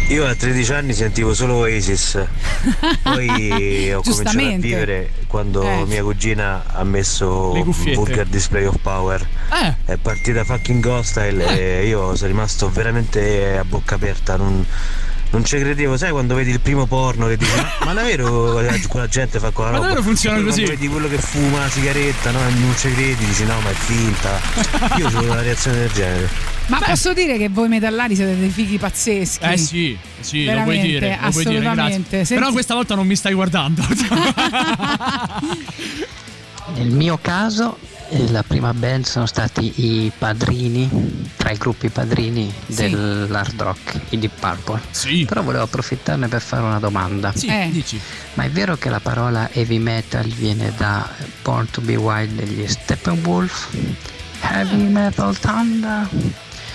Io a 13 anni sentivo solo Oasis, poi ho cominciato a vivere quando Eh. mia cugina ha messo. Vulgar Display of Power. Eh. È partita fucking Ghost e io sono rimasto veramente a bocca aperta, non, non ci credevo, sai quando vedi il primo porno che dici ma, ma davvero quella gente fa quella Ma roba? davvero funziona così? Quando vedi quello che fuma la sigaretta, no, e non ci credi, dici no ma è finta. Io ho una reazione del genere. Ma posso dire che voi metallari siete dei fighi pazzeschi? Eh sì, sì, lo puoi Veramente, dire. Lo puoi dire. Senti- Però questa volta non mi stai guardando. Nel mio caso la prima band sono stati i padrini, tra i gruppi padrini Sì. dell'hard rock, i Deep Purple. Sì. Però volevo approfittarne per fare una domanda. Sì, Eh. dici. Ma è vero che la parola heavy metal viene da Born to be Wild degli Steppenwolf? Heavy Metal Thunder?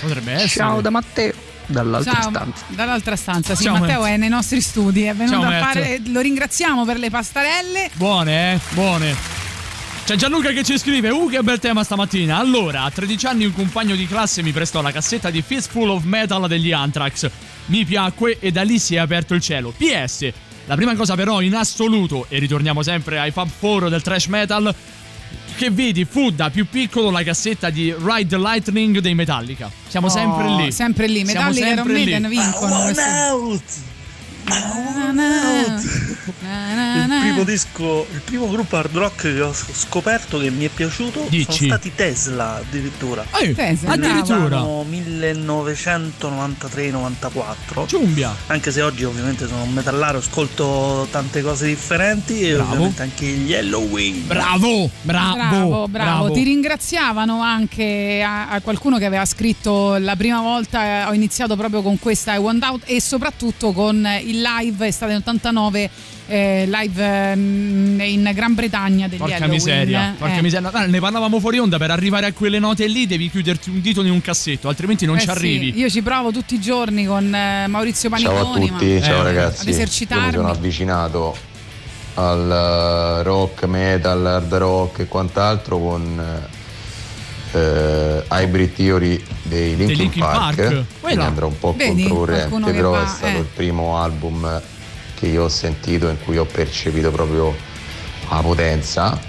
Potrebbe essere. Ciao da Matteo, dall'altra Ciao, stanza. dall'altra stanza. Sì, Ciao, Matteo Matt. è nei nostri studi, è venuto Ciao, a Matt. fare. Lo ringraziamo per le pastarelle. Buone, eh? Buone. C'è Gianluca che ci scrive: Uh, che bel tema stamattina. Allora, a 13 anni un compagno di classe mi prestò la cassetta di Fistful of Metal degli Anthrax. Mi piacque e da lì si è aperto il cielo. PS. La prima cosa però in assoluto, e ritorniamo sempre ai Fab Four del trash metal, che vedi fu da più piccolo la cassetta di Ride the Lightning dei Metallica. Siamo Oh, sempre lì. Sempre lì. Metallica e Iron. Maiden vincono. questo. Na, na, na, Il primo disco, il primo gruppo hard rock che ho scoperto che mi è piaciuto Dici? sono stati Tesla addirittura. Eh, Tesla, addirittura. Erano 1993-94. Ciumbia. Anche se oggi ovviamente sono un metallaro, ascolto tante cose differenti e Bravo. ovviamente anche gli Halloween. Bravo, bravo, Bravo, bravo, Ti ringraziavano anche a, a qualcuno che aveva scritto la prima volta eh, ho iniziato proprio con questa I Want Out e soprattutto con il live estate 89 eh, live ehm, in Gran Bretagna degli Porca Halloween. miseria, porca Eh. miseria. Ne parlavamo fuori onda per arrivare a quelle note lì devi chiuderti un dito in un cassetto, altrimenti non Eh ci sì, arrivi. io ci provo tutti i giorni con eh, Maurizio Paniconi. Ciao a tutti, ma- ciao Eh, ragazzi. Ad Io mi esercitarmi. sono avvicinato al eh, rock, metal, hard rock e quant'altro con eh, Hybrid Theory dei Linkin, Linkin Park. Park. Quindi Quella. andrò un po' Vedi, controcorrente, però va, è stato eh. il primo album che io ho sentito in cui ho percepito proprio la potenza.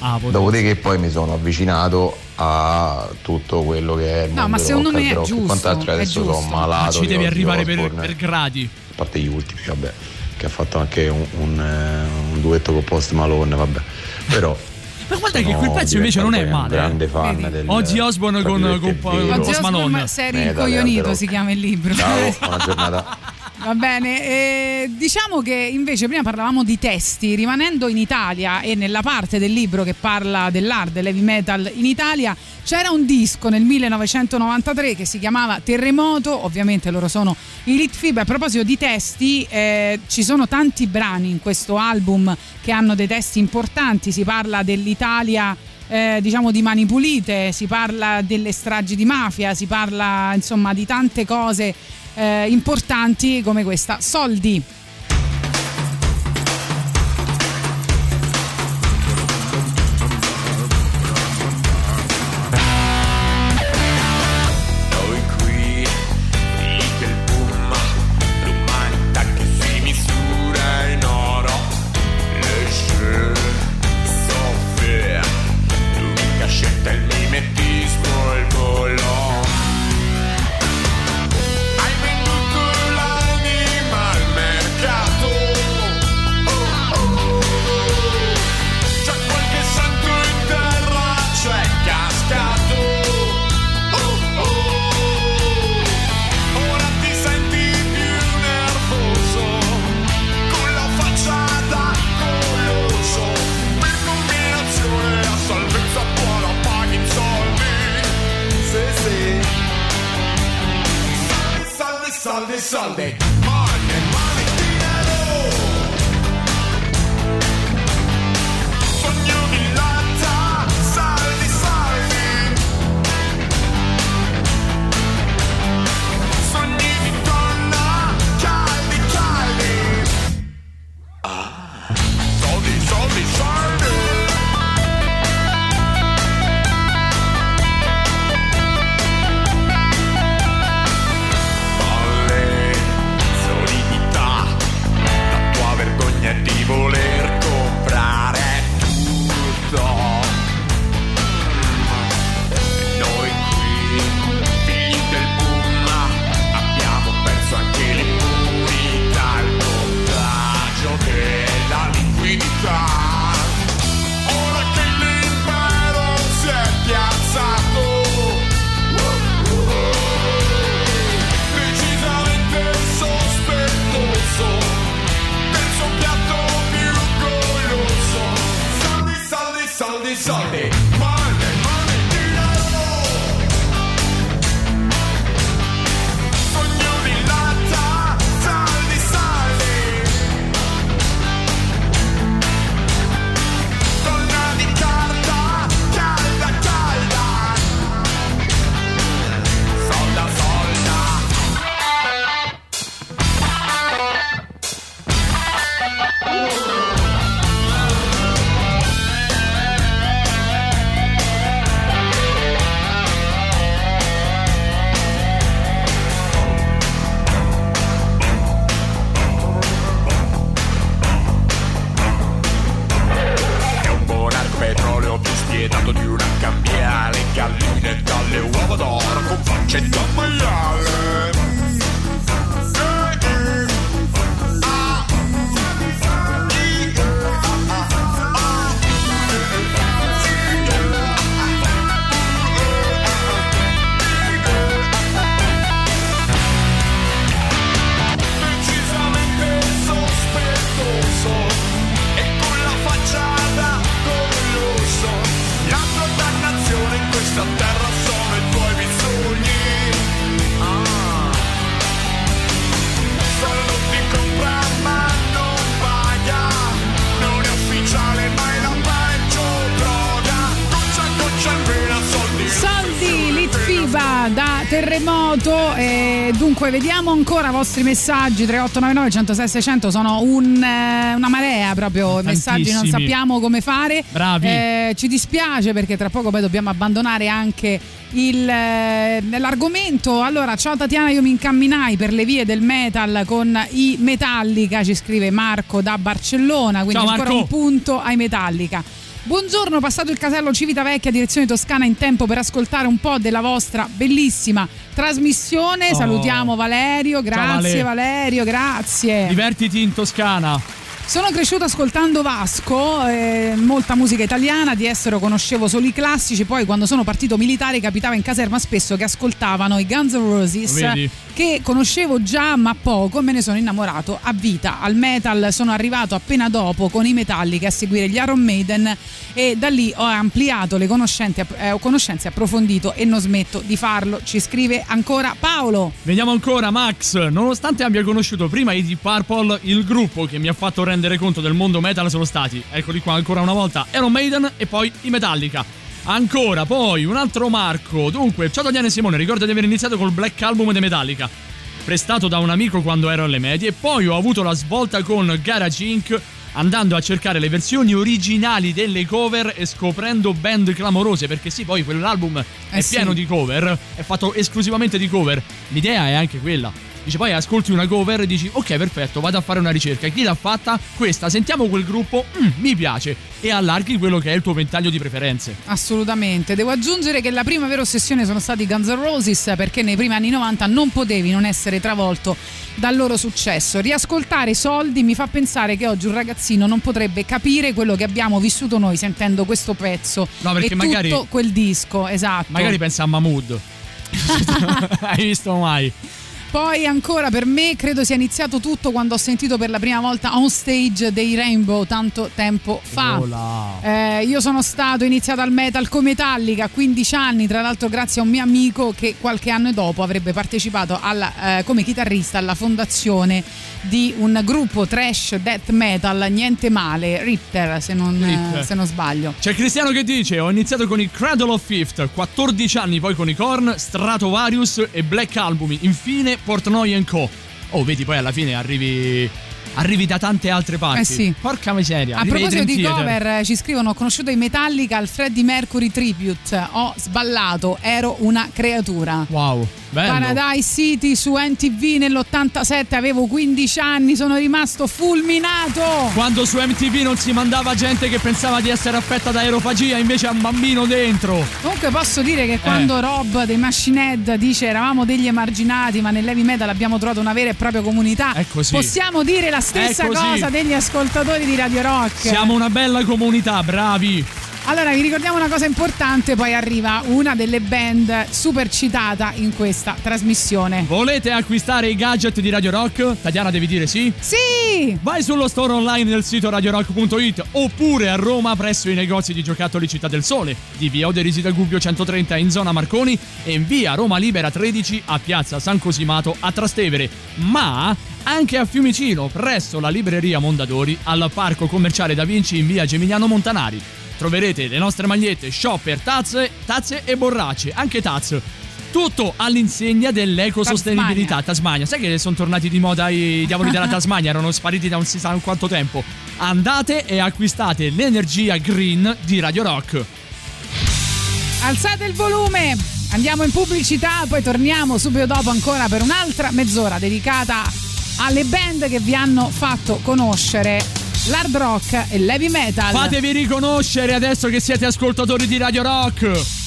Ah, potenza. Dopodiché poi mi sono avvicinato a tutto quello che è il No, mondo ma del secondo me è giusto, adesso sono malato Ma ci di devi arrivare per, per gradi. a parte gli ultimi, vabbè, che ha fatto anche un, un, eh, un duetto con Post Malone, vabbè. Però Ma guarda che quel pezzo invece non è male. Grande eh. fan Vedi? del Ozzy Osbourne tra con, con, con Post Osbourne, Malone. sei rincoglionito si chiama il libro. Ciao, buona giornata. Va bene, eh, diciamo che invece prima parlavamo di testi, rimanendo in Italia e nella parte del libro che parla dell'hard, dell'heavy metal in Italia, c'era un disco nel 1993 che si chiamava Terremoto, ovviamente loro sono i Litfib. A proposito di testi, eh, ci sono tanti brani in questo album che hanno dei testi importanti, si parla dell'Italia eh, diciamo di mani pulite, si parla delle stragi di mafia, si parla insomma di tante cose eh, importanti come questa. Soldi. E dunque, vediamo ancora i vostri messaggi: 3899 106 600 sono un, eh, una marea proprio. Messaggi, non sappiamo come fare. Bravi. Eh, ci dispiace perché tra poco poi dobbiamo abbandonare anche il, eh, l'argomento. Allora, ciao Tatiana, io mi incamminai per le vie del metal con i Metallica, ci scrive Marco da Barcellona. Quindi Ciao, ancora Marco. un punto ai Metallica. Buongiorno, passato il casello Civitavecchia, direzione Toscana in tempo per ascoltare un po' della vostra bellissima trasmissione. Oh. Salutiamo Valerio, grazie Vale. Valerio, grazie. Divertiti in Toscana. Sono cresciuto ascoltando Vasco, eh, molta musica italiana, di estero conoscevo solo i classici, poi quando sono partito militare capitava in caserma spesso che ascoltavano i Guns N' Roses Vedi? Che conoscevo già ma poco me ne sono innamorato a vita. Al metal sono arrivato appena dopo con i Metallica a seguire gli Iron Maiden e da lì ho ampliato le conoscenze, eh, conoscenze approfondito e non smetto di farlo. Ci scrive ancora Paolo. Vediamo ancora Max, nonostante abbia conosciuto prima i Deep Purple, il gruppo che mi ha fatto rendere conto del mondo metal sono stati, eccoli qua ancora una volta, Iron Maiden e poi i Metallica. Ancora, poi un altro Marco. Dunque, ciao Daniele Simone, ricordo di aver iniziato col Black Album dei Metallica, prestato da un amico quando ero alle medie, e poi ho avuto la svolta con Garage Inc. andando a cercare le versioni originali delle cover e scoprendo band clamorose, perché sì, poi quell'album è Eh sì. pieno di cover, è fatto esclusivamente di cover. L'idea è anche quella. Dice poi ascolti una cover e dici ok perfetto vado a fare una ricerca. Chi l'ha fatta? Questa. Sentiamo quel gruppo. Mm, mi piace. E allarghi quello che è il tuo ventaglio di preferenze. Assolutamente. Devo aggiungere che la prima vera ossessione sono stati Guns N' Roses perché nei primi anni 90 non potevi non essere travolto dal loro successo. Riascoltare i soldi mi fa pensare che oggi un ragazzino non potrebbe capire quello che abbiamo vissuto noi sentendo questo pezzo No, perché e magari- tutto quel disco, esatto. Magari pensa a Mahmood. Hai visto mai? Poi ancora per me credo sia iniziato tutto quando ho sentito per la prima volta on stage dei Rainbow tanto tempo fa. Eh, io sono stato iniziato al metal come Metallica a 15 anni, tra l'altro grazie a un mio amico che qualche anno dopo avrebbe partecipato alla, eh, come chitarrista alla fondazione di un gruppo trash death metal, niente male, Ritter se non, eh, Ritter. se non sbaglio. C'è Cristiano che dice: Ho iniziato con i Cradle of Fifth, 14 anni poi con i Korn, Stratovarius e Black Album, infine Portnoy Co. Oh, vedi, poi alla fine arrivi. Arrivi da tante altre parti. Eh sì. Porca miseria. A proposito di cover, eh, ci scrivono: Ho conosciuto i Metallica al Freddie Mercury Tribute. Ho sballato, ero una creatura. Wow, bello. Paradise City su NTV nell'87, avevo 15 anni, sono rimasto fulminato. Quando su MTV non si mandava gente che pensava di essere affetta da aerofagia, invece ha un bambino dentro. Comunque posso dire che quando Eh. Rob dei Machine Head dice eravamo degli emarginati ma nell'heavy metal abbiamo trovato una vera e propria comunità, possiamo dire la stessa cosa degli ascoltatori di Radio Rock. Siamo una bella comunità, bravi. Allora vi ricordiamo una cosa importante, poi arriva una delle band super citata in questa trasmissione. Volete acquistare i gadget di Radio Rock? Tatiana devi dire sì? Sì! Vai sullo store online del sito radiorock.it oppure a Roma presso i negozi di giocattoli Città del Sole di via Oderisi del Gubbio 130 in zona Marconi e in via Roma Libera 13 a piazza San Cosimato a Trastevere. Ma anche a Fiumicino presso la libreria Mondadori al parco commerciale Da Vinci in via Gemiliano Montanari. Troverete le nostre magliette, shopper, tazze, tazze e borracce, anche tazze. Tutto all'insegna dell'ecosostenibilità. Tasmania. Sai che sono tornati di moda i diavoli della Tasmania? Erano spariti da un si sa quanto tempo. Andate e acquistate l'energia green di Radio Rock. Alzate il volume, andiamo in pubblicità, poi torniamo subito dopo ancora per un'altra mezz'ora dedicata alle band che vi hanno fatto conoscere l'hard rock e l'heavy metal. Fatevi riconoscere adesso che siete ascoltatori di Radio Rock.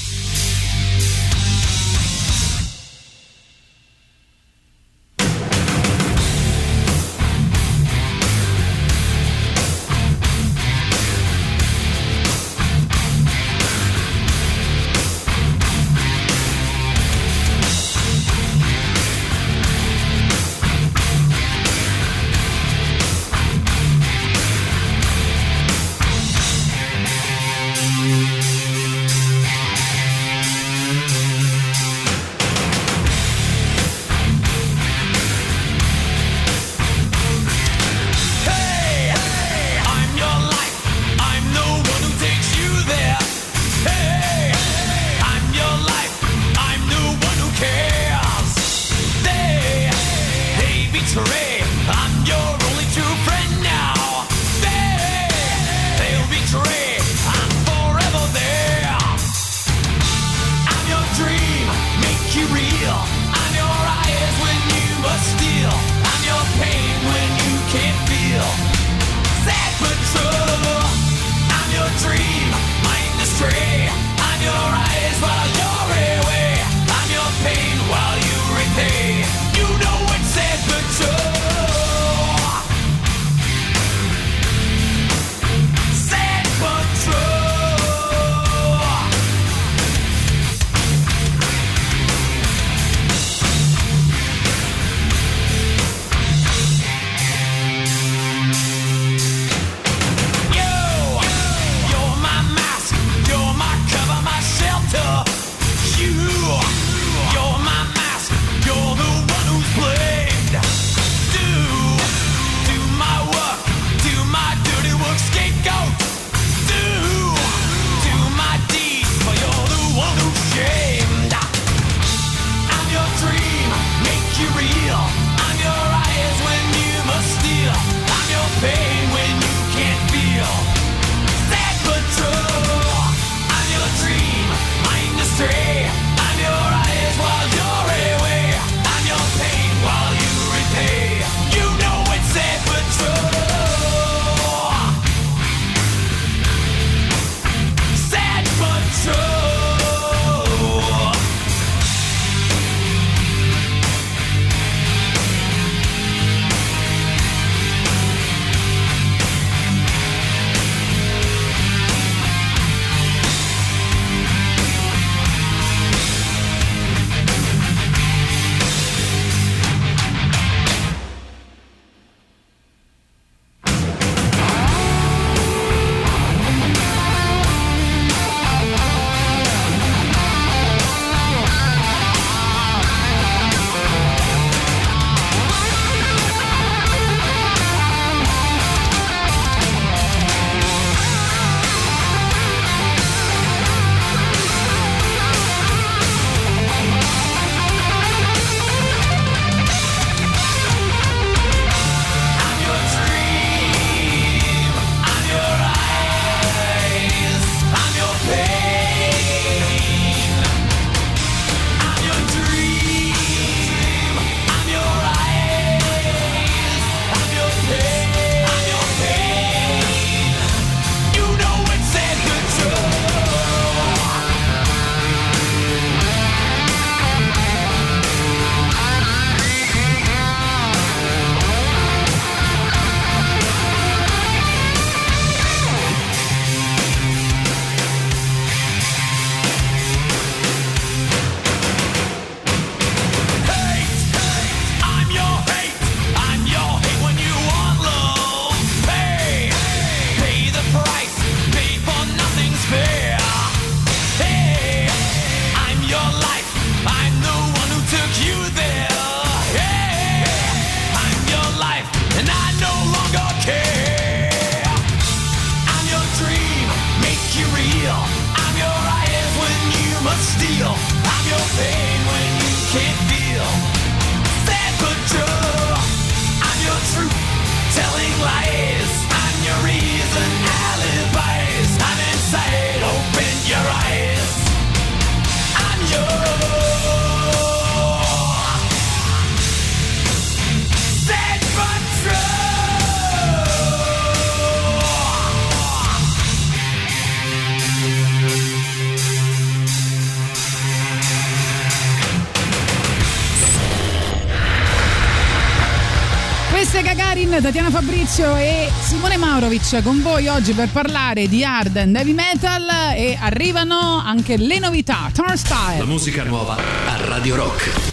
Fabrizio e Simone Maurovic con voi oggi per parlare di hard and heavy metal e arrivano anche le novità. La Turnstile. musica nuova a Radio Rock.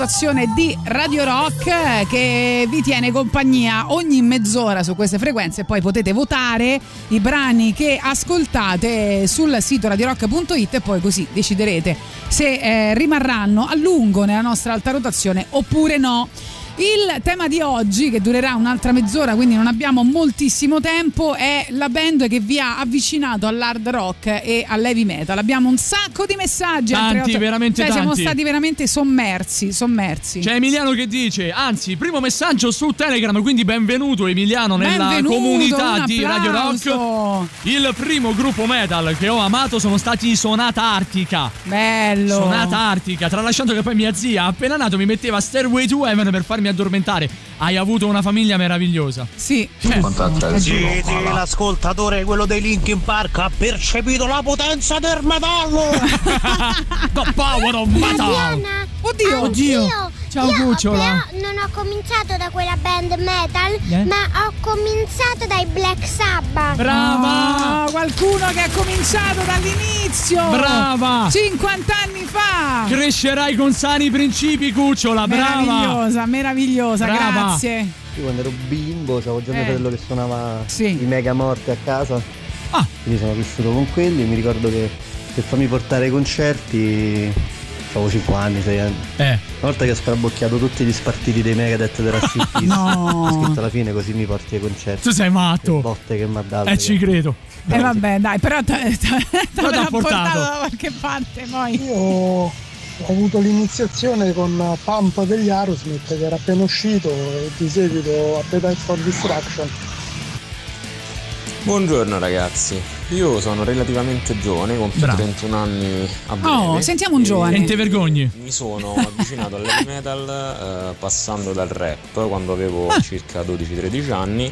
Rotazione di Radio Rock eh, che vi tiene compagnia ogni mezz'ora su queste frequenze poi potete votare i brani che ascoltate sul sito radiorock.it e poi così deciderete se eh, rimarranno a lungo nella nostra alta rotazione oppure no. Il tema di oggi, che durerà un'altra mezz'ora, quindi non abbiamo moltissimo tempo, è la band che vi ha avvicinato all'hard rock e all'heavy metal. Abbiamo un sacco di messaggi. Tanti, 38 veramente cioè, siamo tanti. stati veramente sommersi, sommersi. C'è Emiliano che dice, anzi, primo messaggio su Telegram, quindi benvenuto Emiliano nella Benvenuto, comunità un di Radio. Rock. Il primo gruppo metal che ho amato sono stati Sonata Artica. Bello. Sonata Artica, tralasciando che poi mia zia appena nato mi metteva Stairway to Heaven per farmi addormentare. Hai avuto una famiglia meravigliosa. Sì. Sì, sì, l'ascoltatore, quello dei Linkin Park, ha percepito la potenza del metallo. The power of metal. Oddio, oddio. Ciao Io cucciola. però non ho cominciato da quella band metal, Eh? ma ho cominciato dai Black Sabbath. Brava! qualcuno che ha cominciato dall'inizio. Brava! 50 anni fa. Crescerai con sani principi, cucciola, brava. Meravigliosa, meravigliosa, Brava. grazie. Io quando ero bimbo avevo già mio Eh. fratello che suonava Sì. i mega morti a casa. Ah. Quindi sono cresciuto con quelli. Mi ricordo che per farmi portare ai concerti avevo 5 anni, 6 anni. Eh. Una volta che ho scarabocchiato tutti gli spartiti dei Megadeth della City. No. Ho scritto alla fine così mi porti ai concerti. Tu sei matto. Le botte che mi ha dato. Eh, ci credo. E vabbè, dai, però te l'ha portato. portato da qualche parte poi. Io ho avuto l'iniziazione con Pump degli Aerosmith che era appena uscito e di seguito Appetite for Destruction. Buongiorno ragazzi, io sono relativamente giovane, compio Bravo. 31 anni a breve. Oh, sentiamo un giovane. e Non te vergogni. Mi sono avvicinato all'heavy metal eh, passando dal rap quando avevo Ah. circa 12-13 anni.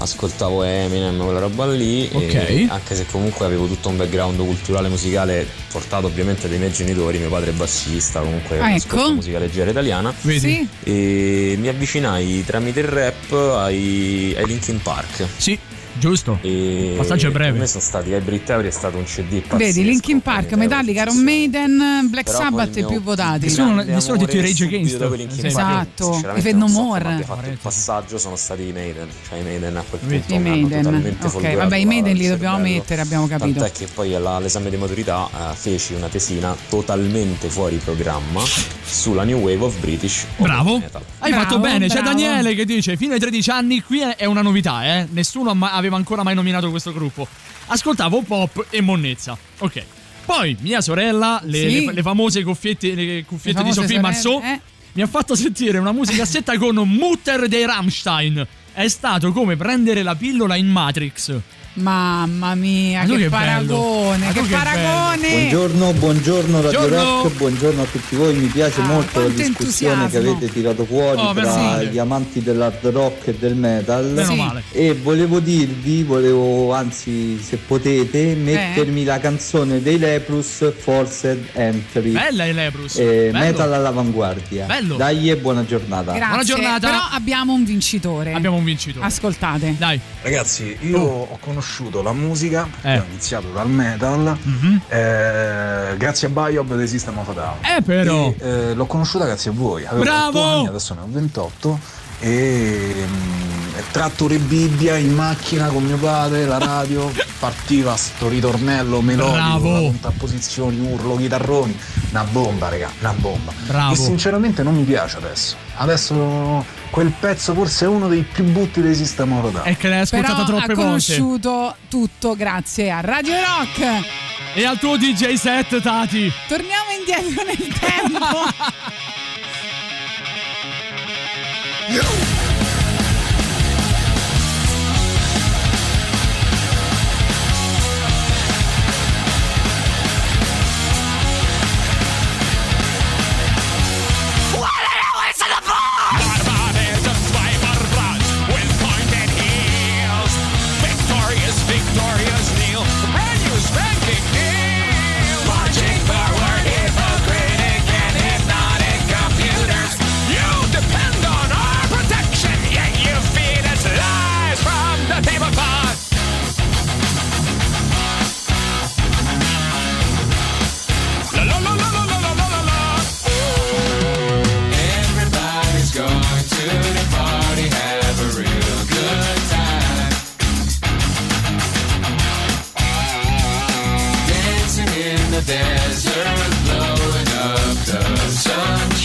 Ascoltavo Eminem, quella roba lì, Ok. e anche se comunque avevo tutto un background culturale musicale portato ovviamente dai miei genitori, mio padre è bassista, comunque Ah, ascolto ecco. musica leggera italiana. Vedi? Sì. E mi avvicinai tramite il rap ai, ai Linkin Park. Sì, giusto. E Passaggio breve. Per me sono stati Hybrid Theory è stato un CD pazzesco. Vedi, Linkin Park, Metallica, Iron Maiden, Black Però Sabbath i più votati. Nessuno- grande nessuno ha detto i amore Rage Against. Linkin Esatto. Fate non No More. fatto il passaggio sono stati i Maiden cioè i Maiden a quel punto I Maiden. totalmente Ok, vabbè, i Maiden li dobbiamo mettere, abbiamo capito. tant'è che poi all'esame di maturità eh, feci una tesina totalmente fuori programma sulla New Wave of British Bravo. Metal. Hai Bravo, fatto bene. C'è. Daniele che dice: Fino ai 13 anni qui è una novità, eh. Nessuno ha ma- aveva ancora mai nominato questo gruppo. Ascoltavo pop e monnezza. Ok. Poi mia sorella, le, Sì. le- le famose cuffiette, le cuffiette di sorelle, Marceau, eh. mi ha fatto sentire una musicassetta con Mutter dei Rammstein. è stato come prendere la pillola in Matrix. Mamma mia, che, che paragone, che che paragone. Buongiorno, buongiorno Radio Buongiorno. Rock, buongiorno a tutti voi, mi piace Ah, molto la discussione che entusiasmo. avete tirato fuori Oh, tra gli amanti dell'hard rock e del metal Meno male. e volevo dirvi, volevo anzi se potete mettermi la canzone dei Leprus Forced Entry Bella il Leprus. Eh, metal all'avanguardia Bello. dai e buona giornata Grazie. Buona giornata. Però abbiamo un vincitore. Abbiamo un vincitore. Ascoltate. Dai. Ragazzi, io Oh. ho conosciuto la musica, Eh. ho iniziato dal metal, Mhm. eh, grazie a Biob dei System of Down. Eh, però. E, eh, l'ho conosciuta grazie a voi. Avevo Bravo! 8 anni, adesso ne ho 28 e mm, trattore Bibbia in macchina con mio padre, la radio, partiva sto ritornello melodico, contrapposizioni, urlo, chitarroni, una bomba, raga, una bomba. Bravo. E sinceramente non mi piace adesso. Adesso quel pezzo forse è uno dei più butti dei System of a. È che l'hai ascoltata Però troppe ha volte. conosciuto tutto grazie a Radio Rock. E al tuo DJ set, Tati. Torniamo indietro nel tempo. desert, blowing up the sunshine.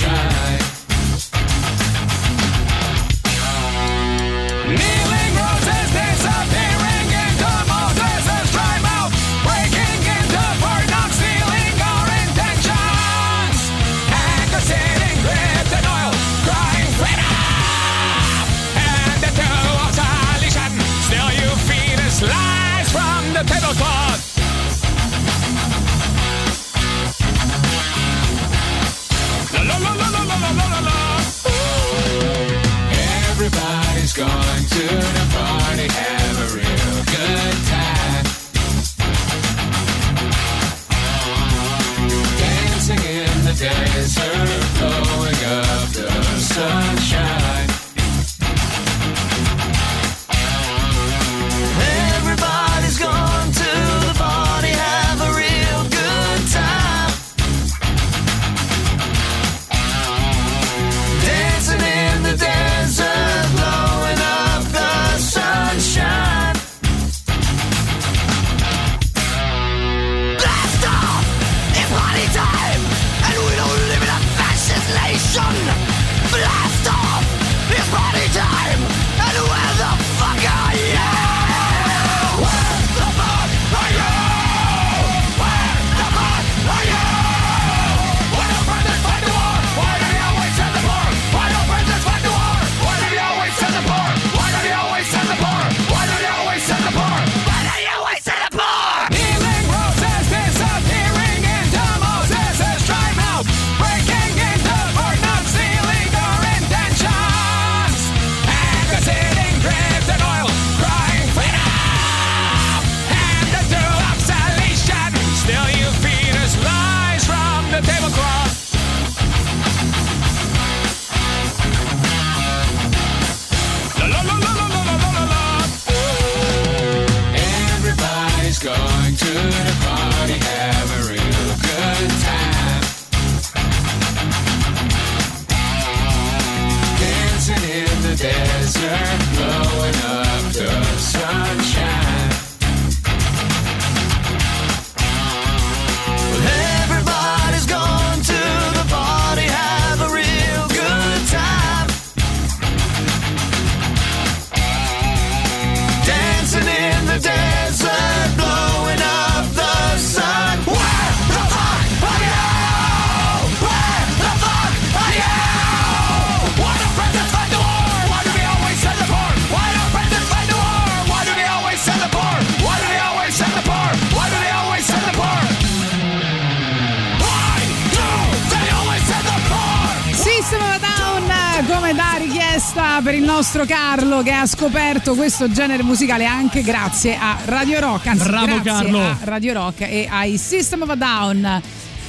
scoperto questo genere musicale anche grazie a Radio Rock, anzi Bravo, Carlo. a Radio Rock e ai System of a Down.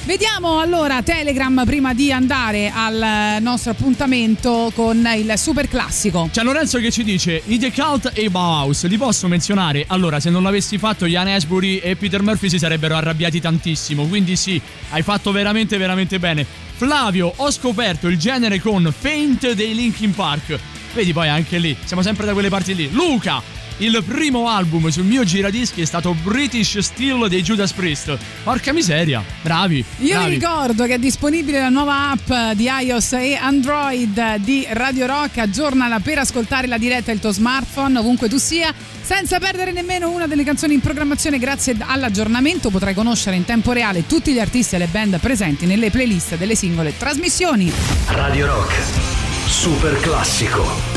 Vediamo allora Telegram prima di andare al nostro appuntamento con il super classico. C'è Lorenzo che ci dice: I The Cult e i Bauhaus li posso menzionare? Allora, se non l'avessi fatto, Ian Asbury e Peter Murphy si sarebbero arrabbiati tantissimo. Quindi, sì, hai fatto veramente, veramente bene. Flavio, ho scoperto il genere con Paint dei Linkin Park. Vedi poi anche lì, siamo sempre da quelle parti lì. Luca, il primo album sul mio giradischi è stato British Steel dei Judas Priest. Porca miseria, bravi. Io vi ricordo che è disponibile la nuova app di iOS e Android di Radio Rock. Aggiornala per ascoltare la diretta il tuo smartphone, ovunque tu sia. Senza perdere nemmeno una delle canzoni in programmazione, grazie all'aggiornamento potrai conoscere in tempo reale tutti gli artisti e le band presenti nelle playlist delle singole trasmissioni. Radio Rock Super classico.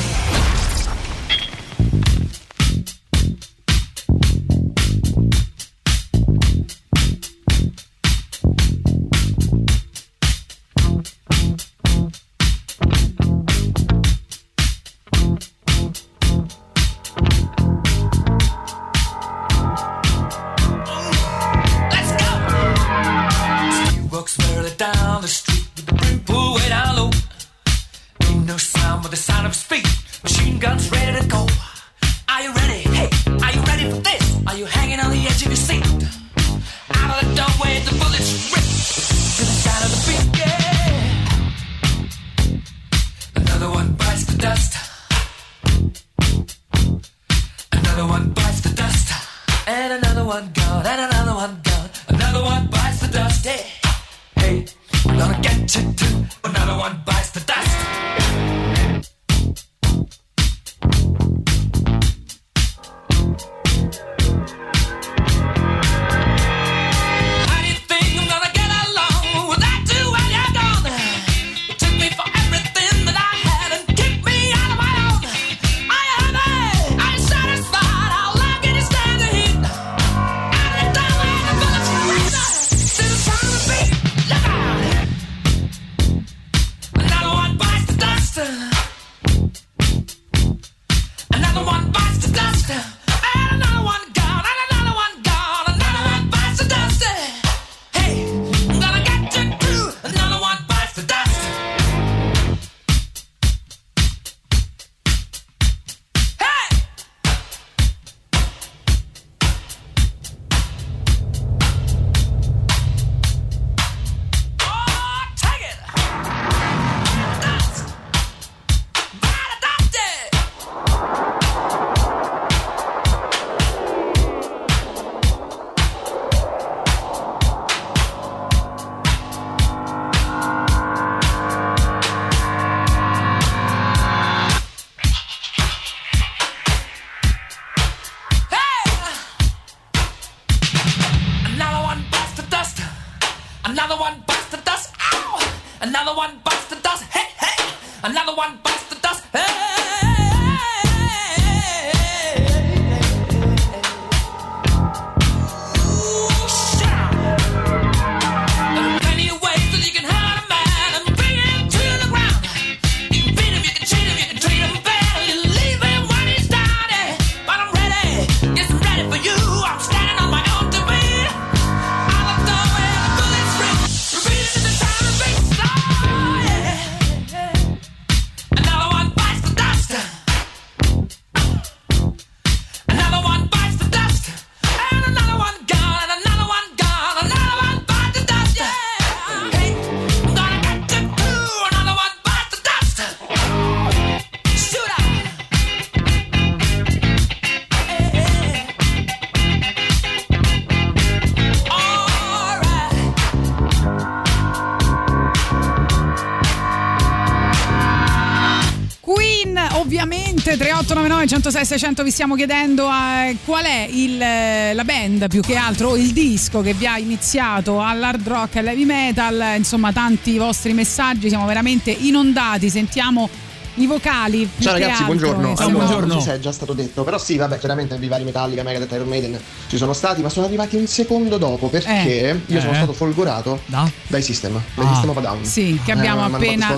Gonna get you too, but not one bites the dust. 600 vi stiamo chiedendo eh, qual è il, eh, la band più che altro o il disco che vi ha iniziato all'hard rock e all'heavy metal, insomma tanti vostri messaggi, siamo veramente inondati, sentiamo i vocali. Ciao ragazzi, buongiorno. Eh, altro, ah, buongiorno. No, è già stato detto, però sì, vabbè, chiaramente i vari Metallica, Megadeth, Iron Maiden ci sono stati, ma sono arrivati un secondo dopo perché eh, io eh. sono stato folgorato no? dai System, ah. dai System of Down. Sì, che eh, abbiamo eh, appena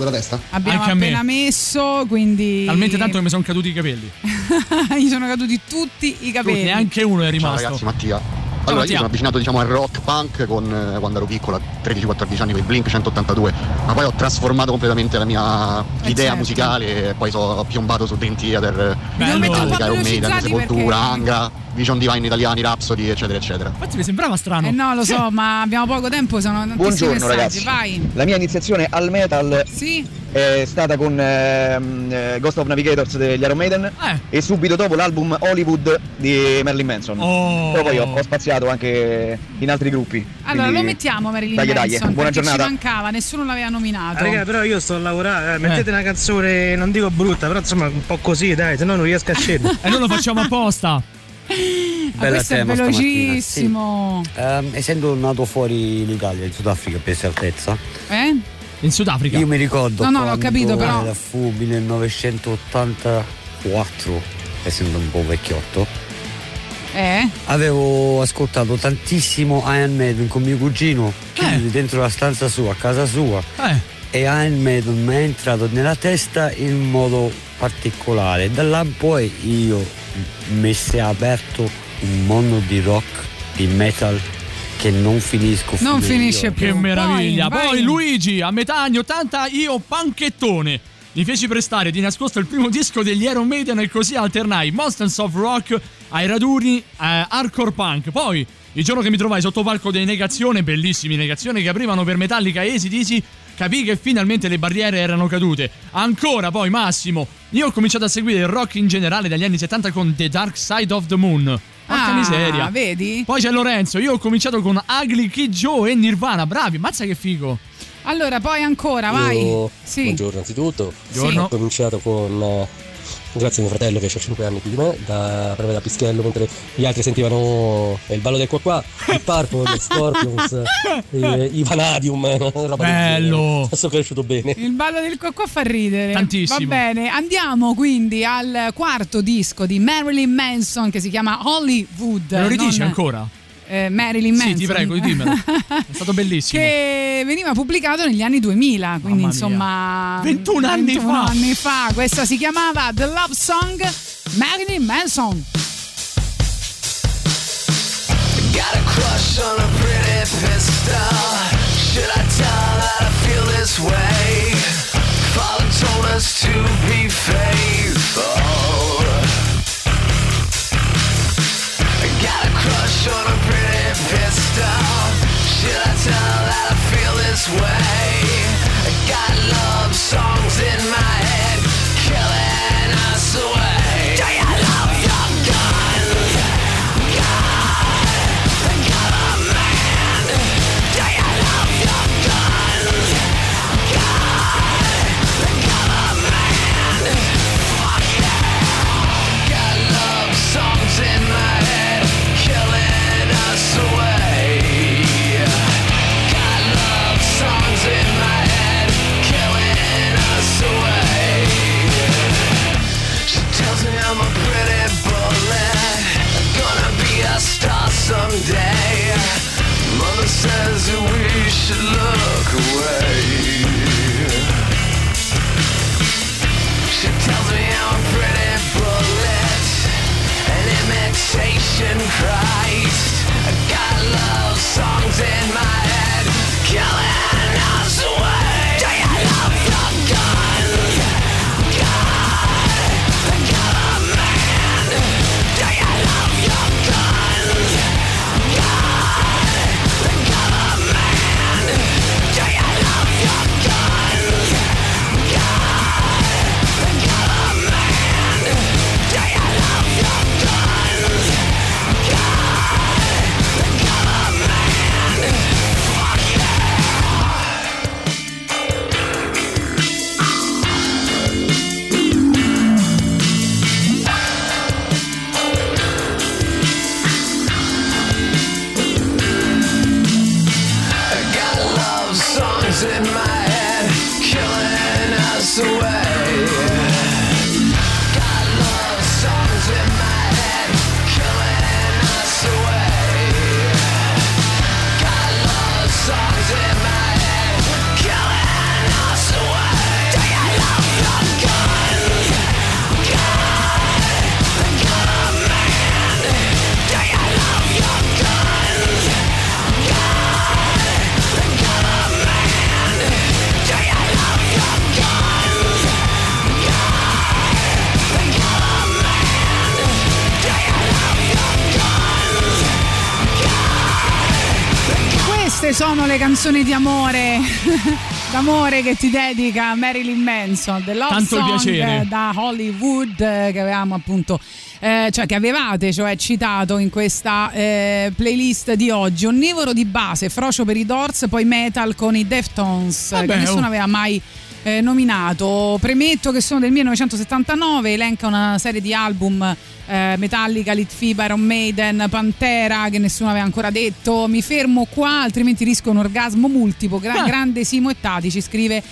abbiamo Anche appena me. messo, quindi Talmente tanto che mi sono caduti i capelli. gli sono caduti tutti i capelli. neanche uno è Ciao rimasto. ragazzi, Mattia. Ciao, Allora, io sono avvicinato diciamo al rock punk con, eh, quando ero piccolo, a 13-14 anni con i Blink 182, ma poi ho trasformato completamente la mia idea certo. musicale e poi sono piombato su Dream Theater, po' Metallica, Iron Maiden, Sepoltura, perché- Angra, Vision Divine italiani, Rhapsody, eccetera, eccetera. Infatti mi sembrava strano. Eh no, lo so, ma abbiamo poco tempo, sono tantissimi Buongiorno messaggi. ragazzi. Vai. La mia iniziazione al metal Sì. È stata con ehm, eh, Ghost of Navigators degli Iron Maiden Eh. e subito dopo l'album Hollywood di Marilyn Manson. Oh. Però poi ho, ho spaziato anche in altri gruppi. Allora lo mettiamo Marilyn Dai, dai, Manson buona perché giornata. ci mancava, nessuno l'aveva nominato. Raga, però io sto a lavorare, eh, mettete una canzone, non dico brutta, però insomma un po' così, dai, se no non riesco a scendere. E noi lo facciamo apposta. Ma questo è velocissimo. Ehm, essendo nato fuori l'Italia, in Sudafrica per certezza, Eh? In Sudafrica. io mi ricordo No, no, l'ho quando capito, però- era- fu 1984, essendo un po' vecchiotto, Eh? avevo ascoltato tantissimo Iron Maiden con mio cugino, chiusi Eh. dentro la stanza sua, a casa sua. E Iron Maiden mi è entrato nella testa in modo particolare. Da là in poi io mi si è aperto un mondo di rock, di metal che non finisco Non finisce io. più. Che meraviglia. Vai, Poi, vai. Luigi, a metà anni 80 io panchettone. Mi feci prestare di nascosto il primo disco degli Iron Maiden e così alternai Monsters of Rock ai raduni eh, hardcore punk. Poi, il giorno che mi trovai sotto palco dei Negazione, bellissimi Negazione che aprivano per Metallica e ACDC, capii che finalmente le barriere erano cadute. Ancora poi Massimo, io ho cominciato a seguire il rock in generale dagli anni 70 con The Dark Side of the Moon. Porca Ah, miseria. vedi? Poi c'è Lorenzo, io ho cominciato con Ugly Kid Joe e Nirvana, bravi, mazza che figo. Allora, poi ancora, vai. Io- Sì. Buongiorno anzitutto. Buongiorno. Ho cominciato con. Eh, Grazie a mio fratello che ha 5 anni più di me, da, proprio da Pischello, mentre gli altri sentivano il ballo del qua qua, il Purple, il Scorpions, eh, i Vanadium, roba del genere. Bello. Adesso è cresciuto bene. Il ballo del qua qua fa ridere. Tantissimo. Va bene, andiamo quindi al quarto disco di Marilyn Manson che si chiama Hollywood. Me lo ridici non- ancora? Eh, Marilyn Manson. Sì, ti prego, dimmelo. È stato bellissimo. che veniva pubblicato negli anni 2000, quindi insomma 21 anni 21 fa. anni fa. Questa si chiamava The Love Song Marilyn Manson. Got a crush on a pretty pistol. Should I tell her that I feel this way? Father told us to be faithful. Should I tell that I feel this way? I got love songs in my head, someday. Mother says that we should look away. She tells me I'm a pretty bullet An imitation Christ. I got love songs in my sono le canzoni di amore, d'amore che ti dedica Marilyn Manson, The Love Tanto Song da Hollywood eh, che avevamo appunto eh, cioè che avevate cioè citato in questa eh, playlist di oggi onnivoro di base frocio per i Doors poi metal con i Deftones Vabbè, che nessuno oh. aveva mai eh, nominato. Premetto che sono del 1979 elenca una serie di album eh, Metallica, Litfiba, Iron Maiden, Pantera che nessuno aveva ancora detto. Mi fermo qua altrimenti rischio un orgasmo multiplo. Gra- Ah. grande Simo e Tati ci scrive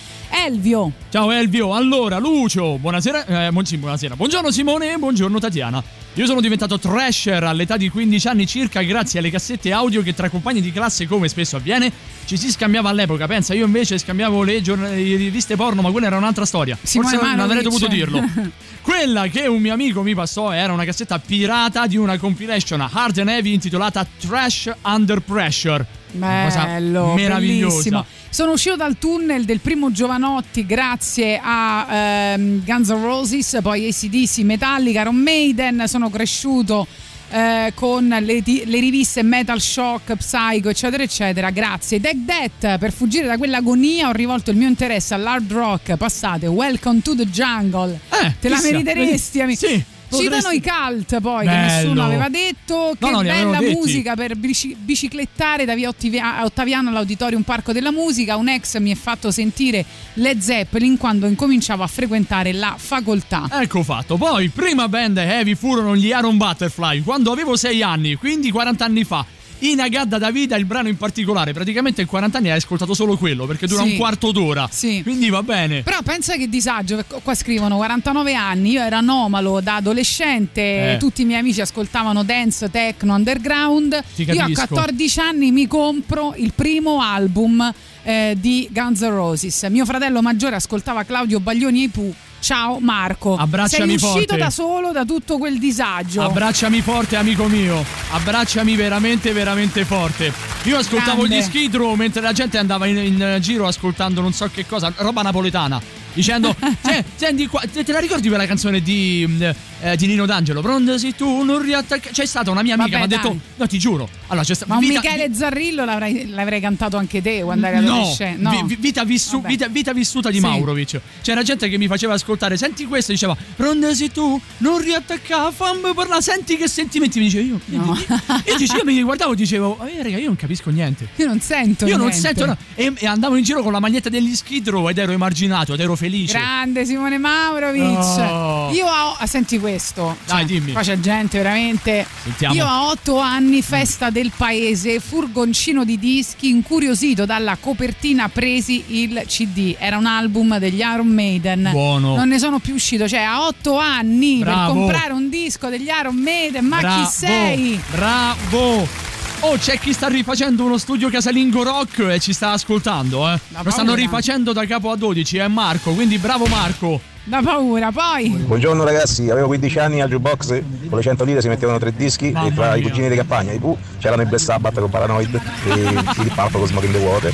Elvio. Ciao Elvio, allora Lucio, buonasera, eh, buonasera, buongiorno Simone e buongiorno Tatiana. Io sono diventato trasher all'età di 15 anni circa grazie alle cassette audio che tra compagni di classe, come spesso avviene, ci si scambiava all'epoca. Pensa, io invece scambiavo le, giorn- le riviste porno, ma quella era un'altra storia. Simone Forse non avrei Manovic. dovuto dirlo. Quella che un mio amico mi passò era una cassetta pirata di una compilation hard and heavy intitolata Trash Under Pressure. Una cosa Bello, meravigliosa. bellissimo. Sono uscito dal tunnel del primo Giovanotti grazie a ehm, Guns N' Roses, poi ACDC, Metallica, Iron Maiden. Sono cresciuto eh, con le, le riviste Metal Shock, Psycho, eccetera, eccetera. Grazie. Deck Death, per fuggire da quell'agonia ho rivolto il mio interesse all'hard rock. Passate, Welcome to the Jungle. Te la meriteresti, amico. Sì, Citano potresti- i cult poi, che Bello. nessuno aveva detto. Che No, no, bella musica per bici- biciclettare da via Ottaviano all'Auditorium Parco della Musica. Un ex mi ha fatto sentire Led Zeppelin quando incominciavo a frequentare la facoltà. Ecco fatto. Poi, prima band heavy furono gli Aaron Butterfly quando avevo 6 anni, quindi 40 anni fa. In Agadda Davida, il brano in particolare, praticamente in 40 anni hai ascoltato solo quello perché dura Sì. un quarto d'ora. Sì. Quindi va bene. Però pensa che disagio, qua scrivono 49 anni, io ero anomalo da adolescente, Eh. tutti i miei amici ascoltavano dance, techno, underground. Io a capisco. 14 anni mi compro il primo album eh, di Guns N' Roses. Mio fratello maggiore ascoltava Claudio Baglioni e i Pooh. Ciao Marco. Abbracciami Sei uscito forte. da solo da tutto quel disagio. Abbracciami forte, amico mio. Abbracciami veramente, veramente forte. Io ascoltavo Grande. gli Skid Row mentre la gente andava in, in giro ascoltando non so che cosa, roba napoletana. Dicendo, "Se- senti qua, te, te la ricordi quella canzone di, mh, eh, di Nino D'Angelo? Pronto se tu non riattacchi. C'è stata una mia amica Vabbè, mi ha detto, no ti giuro. Allora c'è stata Ma vita- Michele Zarrillo l'avrei, l'avrei cantato anche te quando eri No, adolescente. No, vi- vi- vita, vissu- vita- vita vissuta di Sì. Maurovic. C'era gente che mi faceva ascoltare, senti questo, diceva, pronto se tu non riattacca, fammi parlare, senti che sentimenti. Mi dice io. No. Io, dice, io mi guardavo e dicevo, eh, raga, io non capisco niente. Io non sento Io non niente. sento, no. E, e andavo in giro con la maglietta degli Skid Row ed ero emarginato ed ero felice. Grande Simone Maurovic. Oh. Io ho. ah, Senti questo. Dai, dimmi. Qua c'è gente veramente. Sentiamo. Io a otto anni, festa del paese, furgoncino di dischi, incuriosito dalla copertina presi il CD. Era un album degli Iron Maiden. Buono. Non ne sono più uscito. Cioè, a otto anni Bravo. per comprare un disco degli Iron Maiden. Ma Bravo, chi sei? Bravo! Oh, c'è chi sta rifacendo uno studio casalingo rock e ci sta ascoltando, eh. Lo stanno rifacendo da capo a 12, è Marco, quindi bravo Marco. Da paura. Poi. Buongiorno ragazzi, avevo 15 anni al jukebox, con le 100 lire si mettevano tre dischi e tra i cugini di campagna, i Pooh, c'erano i Black Sabbath con Paranoid e i Philip Purple con Smoke in the Water.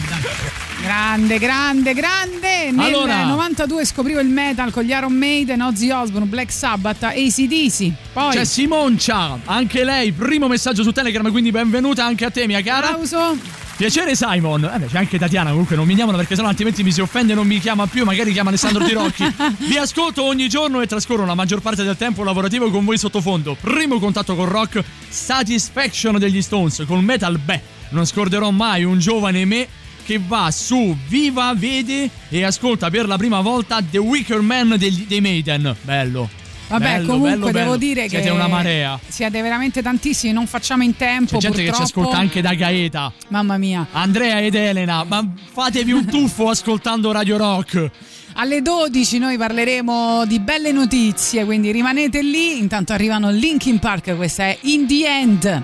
Grande, grande, grande. Nel Allora. 92 scoprivo il metal con gli Iron Maiden, Ozzy Osbourne, Black Sabbath, ACDC. Poi. C'è Simoncia, anche lei, primo messaggio su Telegram, quindi benvenuta anche a te, mia cara. Applauso. Piacere Simon. Eh beh, c'è anche Tatiana, comunque non mi chiamano perché sennò altrimenti mi si offende e non mi chiama più, magari chiama Alessandro Tirocchi. Vi ascolto ogni giorno e trascorro la maggior parte del tempo lavorativo con voi sottofondo. Primo contatto con rock, Satisfaction degli Stones, con metal, beh, non scorderò mai un giovane me che va su Viva, vede e ascolta per la prima volta The Wicker Man degli- dei Maiden. Bello. Vabbè, Bello, comunque bello, devo bello. dire Siete che una marea. Siete veramente tantissimi, non facciamo in tempo. C'è gente che ci purtroppo. ascolta anche da Gaeta. Mamma mia. Andrea ed Elena, ma fatevi un tuffo ascoltando Radio Rock. Alle 12 noi parleremo di belle notizie, quindi rimanete lì. Intanto arrivano Linkin Park, questa è In the End.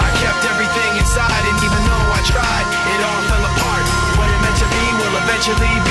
Eventually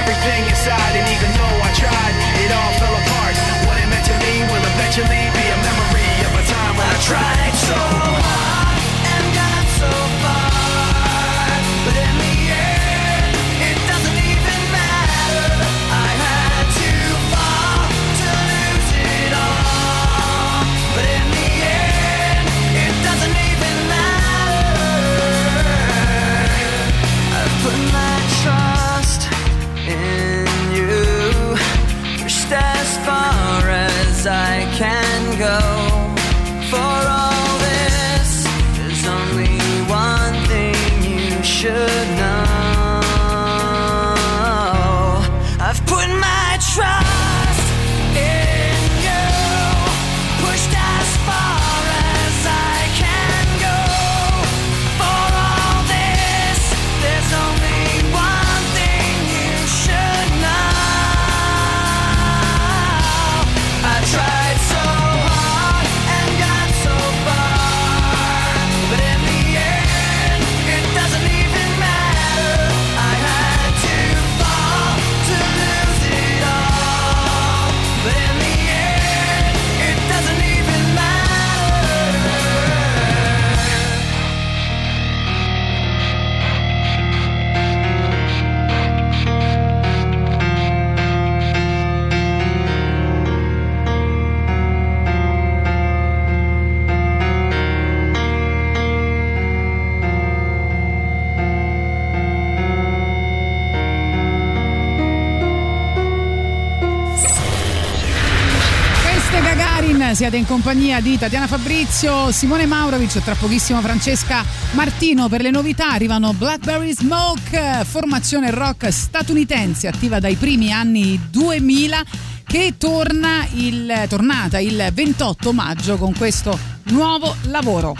compagnia di Tatiana Fabrizio, Simone Maurovic, tra pochissimo Francesca Martino. Per le novità arrivano Blackberry Smoke, formazione rock statunitense attiva dai primi anni 2000 che torna il, tornata il 28 maggio con questo nuovo lavoro.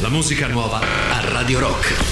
La musica nuova a Radio Rock.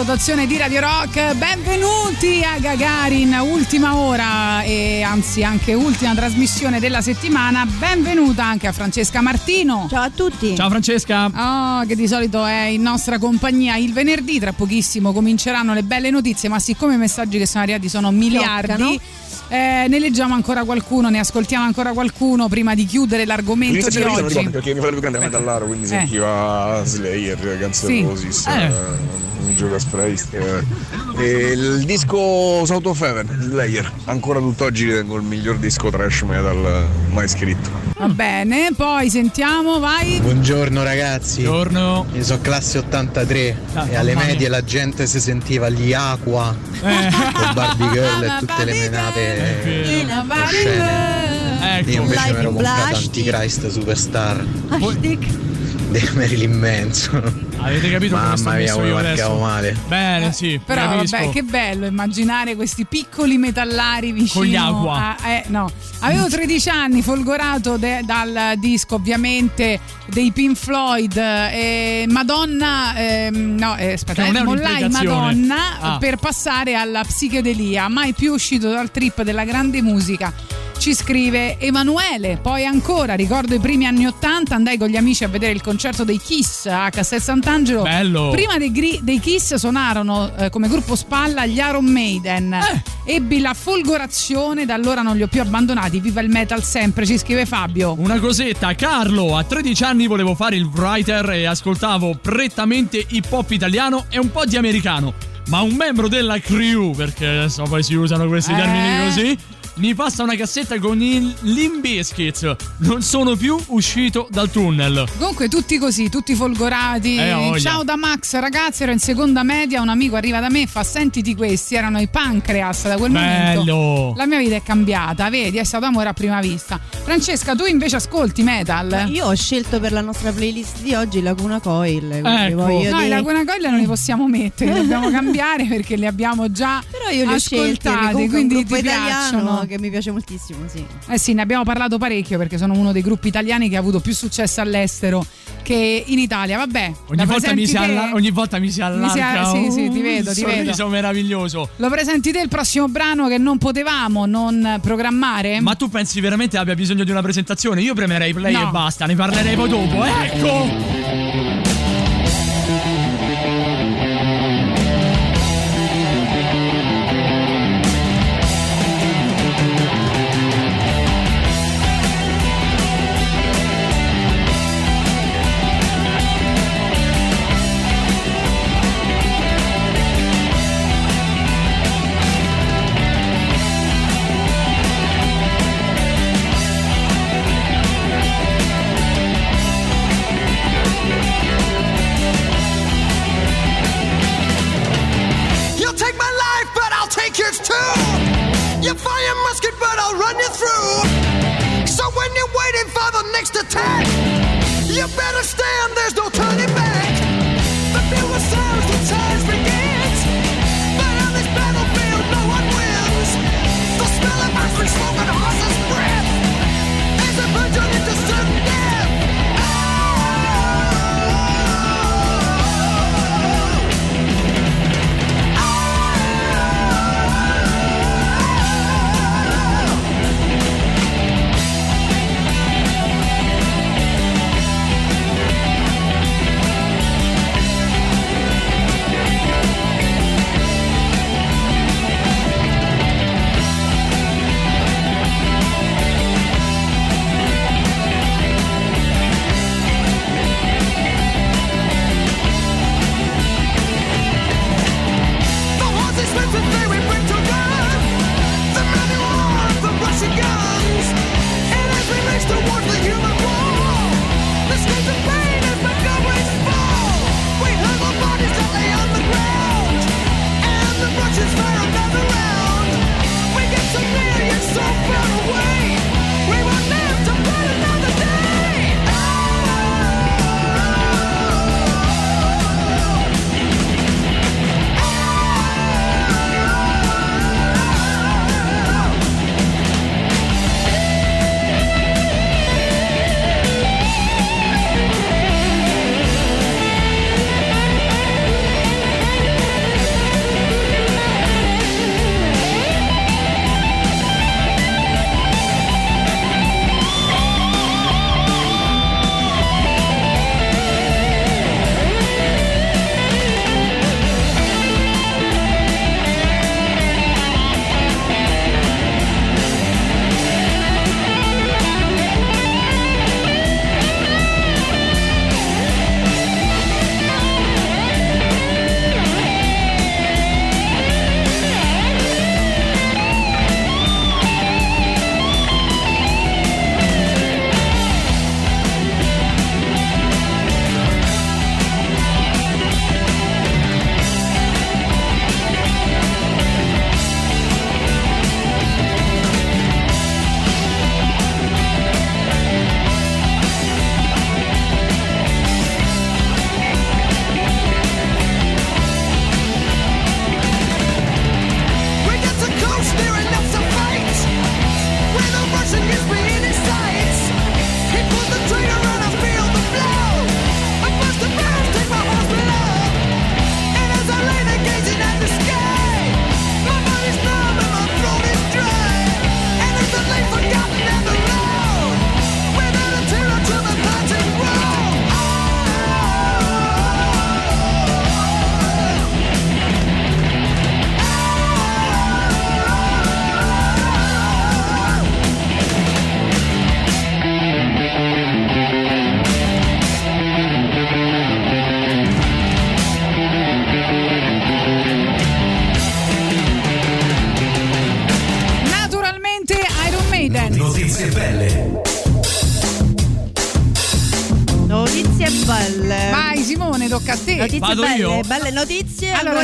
Rotazione di Radio Rock. Benvenuti a Gagarin, ultima ora e anzi anche ultima trasmissione della settimana. Benvenuta anche a Francesca Martino. Ciao a tutti. Ciao Francesca. Oh, che di solito è in nostra compagnia il venerdì, tra pochissimo cominceranno le belle notizie, ma siccome i messaggi che sono arrivati sono miliardi, Fioccano. eh, ne leggiamo ancora qualcuno, ne ascoltiamo ancora qualcuno prima di chiudere l'argomento L'inizio di non oggi. ricordo perché mio fratello più grande è metallaro, quindi Eh. sentiva Slayer, N' Sì. Roses, Eh. Eh, Judas Priest. eh. E il disco South of Heaven, Slayer, ancora tutt'oggi ritengo il miglior disco trash metal mai scritto. Va bene, poi sentiamo, vai. Buongiorno ragazzi. Buongiorno. Io sono classe 83 Ah, e alle medie la gente si sentiva gli Aqua con Barbie Girl e tutte le menate oscene. Ecco. Io invece mi ero comprato. Antichrist Superstar Hashtag. Di Marilyn Manson. Avete capito come sto Mamma mia, messo come io adesso? male. Bene, sì. Però capisco. vabbè, che bello immaginare questi piccoli metallari vicino Con gli acqua. a- eh, no. Avevo 13 anni, folgorato de- dal disco ovviamente dei Pink Floyd e Madonna, ehm, no, eh, aspetta, Che non eh, è mollai. Madonna Ah. per passare alla psichedelia, mai più uscito dal trip della grande musica. Ci scrive Emanuele, poi ancora ricordo i primi anni 80, andai con gli amici a vedere il concerto dei Kiss a Castel Sant'Angelo. Bello. Prima dei, gri- dei Kiss suonarono eh, come gruppo spalla gli Iron Maiden. Eh. Ebbi la folgorazione, da allora non li ho più abbandonati. Viva il metal sempre, ci scrive Fabio. Una cosetta, Carlo, a 13 anni volevo fare il writer e ascoltavo prettamente hip hop italiano e un po' di americano. Ma un membro della crew, perché adesso poi si usano questi Eh. termini così, mi passa una cassetta con il Limp Bizkit. Non sono più uscito dal tunnel. Comunque tutti così, tutti folgorati. Eh. Ciao da Max, ragazzi, ero in seconda media, un amico arriva da me e fa sentiti questi, erano i Pancreas da quel Bello. momento. La mia vita è cambiata, vedi, è stato amore a prima vista. Francesca, tu invece ascolti metal? Io ho scelto per la nostra playlist di oggi Laguna Coil. Ecco. voglio No, i dire- Laguna Coil non li possiamo mettere, li dobbiamo cambiare perché li abbiamo già Però io li ho scelti quindi ti italiano piacciono. Che mi piace moltissimo, sì. Eh sì, ne abbiamo parlato parecchio perché sono uno dei gruppi italiani che ha avuto più successo all'estero che in Italia. Vabbè, Ogni volta, mi si alla- ogni volta mi si allarga si a- sì, sì, ti un vedo, ti vedo. sorriso meraviglioso. Lo presenti te il prossimo brano che non potevamo non programmare? Ma tu pensi veramente abbia bisogno di una presentazione? Io premerei play No. e basta, ne parlerei poi dopo. Ecco!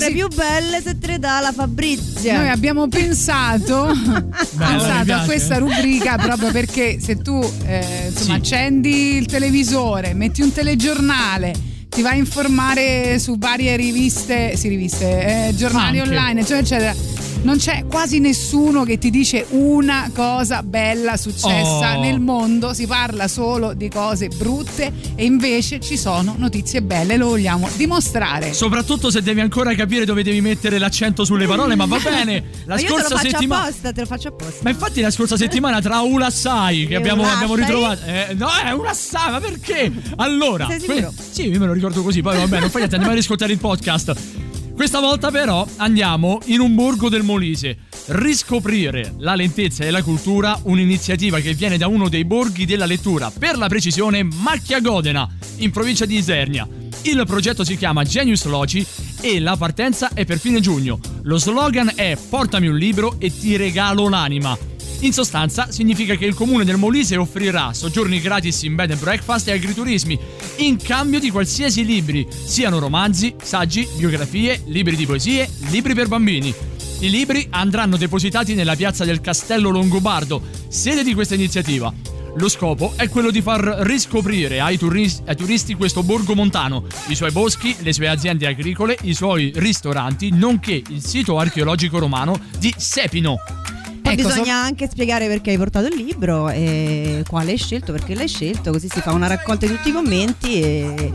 Sì. più belle se te le dà la Fabrizia. Noi abbiamo pensato, pensato a questa rubrica proprio perché se tu eh, insomma, Sì. accendi il televisore, metti un telegiornale, ti vai a informare su varie riviste, sì, riviste, eh, giornali Anche. online, eccetera, eccetera. Non c'è quasi nessuno che ti dice una cosa bella successa Oh. nel mondo, si parla solo di cose brutte e invece ci sono notizie belle, lo vogliamo dimostrare. Soprattutto se devi ancora capire dove devi mettere l'accento sulle parole, ma va bene. La Ma io te lo scorsa settimana. apposta, te lo faccio apposta. Ma infatti la scorsa settimana tra Ulassai che abbiamo, abbiamo ritrovato. Eh, no, è Ulassai, ma perché? Allora. Sei sicuro? sì, io me lo ricordo così, poi vabbè, non fai niente, andiamo a riscoltare il podcast. Questa volta però andiamo in un borgo del Molise. Riscoprire la lentezza e la cultura, un'iniziativa che viene da uno dei borghi della lettura, per la precisione Macchia Godena, in provincia di Isernia. Il progetto si chiama Genius Loci e la partenza è per fine giugno. Lo slogan è Portami un libro e ti regalo l'anima. In sostanza significa che il comune del Molise offrirà soggiorni gratis in bed and breakfast e agriturismi in cambio di qualsiasi libri, siano romanzi, saggi, biografie, libri di poesie, libri per bambini. I libri andranno depositati nella piazza del Castello Longobardo, sede di questa iniziativa. Lo scopo è quello di far riscoprire ai, turis- ai turisti questo borgo montano, i suoi boschi, le sue aziende agricole, i suoi ristoranti, nonché il sito archeologico romano di Sepino. Poi Ecco, bisogna anche spiegare perché hai portato il libro e quale hai scelto, perché l'hai scelto, così si fa una raccolta di tutti i commenti e,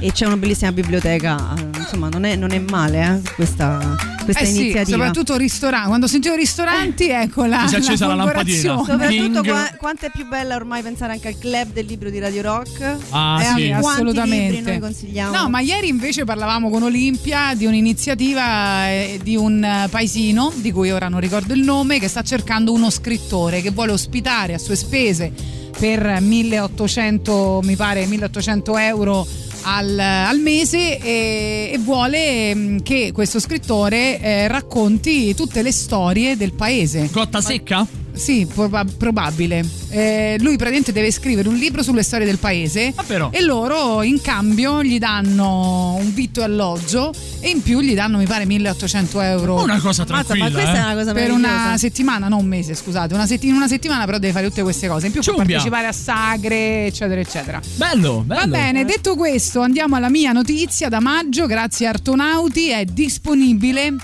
e c'è una bellissima biblioteca. eh, Insomma, non è, non è male eh, questa, questa eh sì, iniziativa. soprattutto ristoranti. Quando sentivo ristoranti, ecco la, si è accesa la lampadina. folgorazione. Soprattutto qua- quanto è più bella ormai pensare anche al club del libro di Radio Rock. Ah, e sì. assolutamente. libri noi consigliamo. No, ma ieri invece parlavamo con Olimpia di un'iniziativa eh, di un eh, paesino, di cui ora non ricordo il nome, che sta cercando uno scrittore che vuole ospitare a sue spese per 1800, mi pare 1800 euro al, al mese e, e vuole mm, che questo scrittore eh, racconti tutte le storie del paese. Cotta secca? Sì, proba- probabile. Eh, lui praticamente deve scrivere un libro sulle storie del paese Ah, e loro in cambio gli danno un vitto e alloggio e in più gli danno mi pare 1800 euro. Una cosa tranquilla. ma questa eh. è una cosa per una settimana, non un mese, scusate, una setti- in una settimana però deve fare tutte queste cose. In più può Ciumbia. partecipare a sagre, eccetera, eccetera. Bello, bello. Va bene, detto questo, andiamo alla mia notizia da maggio, grazie a Artonauti, è disponibile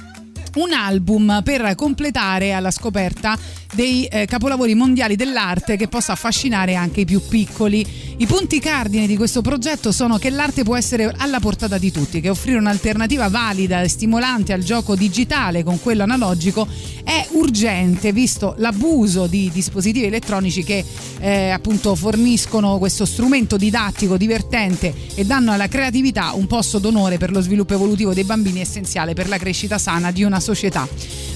un album per completare alla scoperta dei eh, capolavori mondiali dell'arte che possa affascinare anche i più piccoli. I punti cardine di questo progetto sono che l'arte può essere alla portata di tutti, che offrire un'alternativa valida e stimolante al gioco digitale con quello analogico è urgente visto l'abuso di dispositivi elettronici che eh, appunto forniscono questo strumento didattico divertente e danno alla creatività un posto d'onore per lo sviluppo evolutivo dei bambini essenziale per la crescita sana di una società.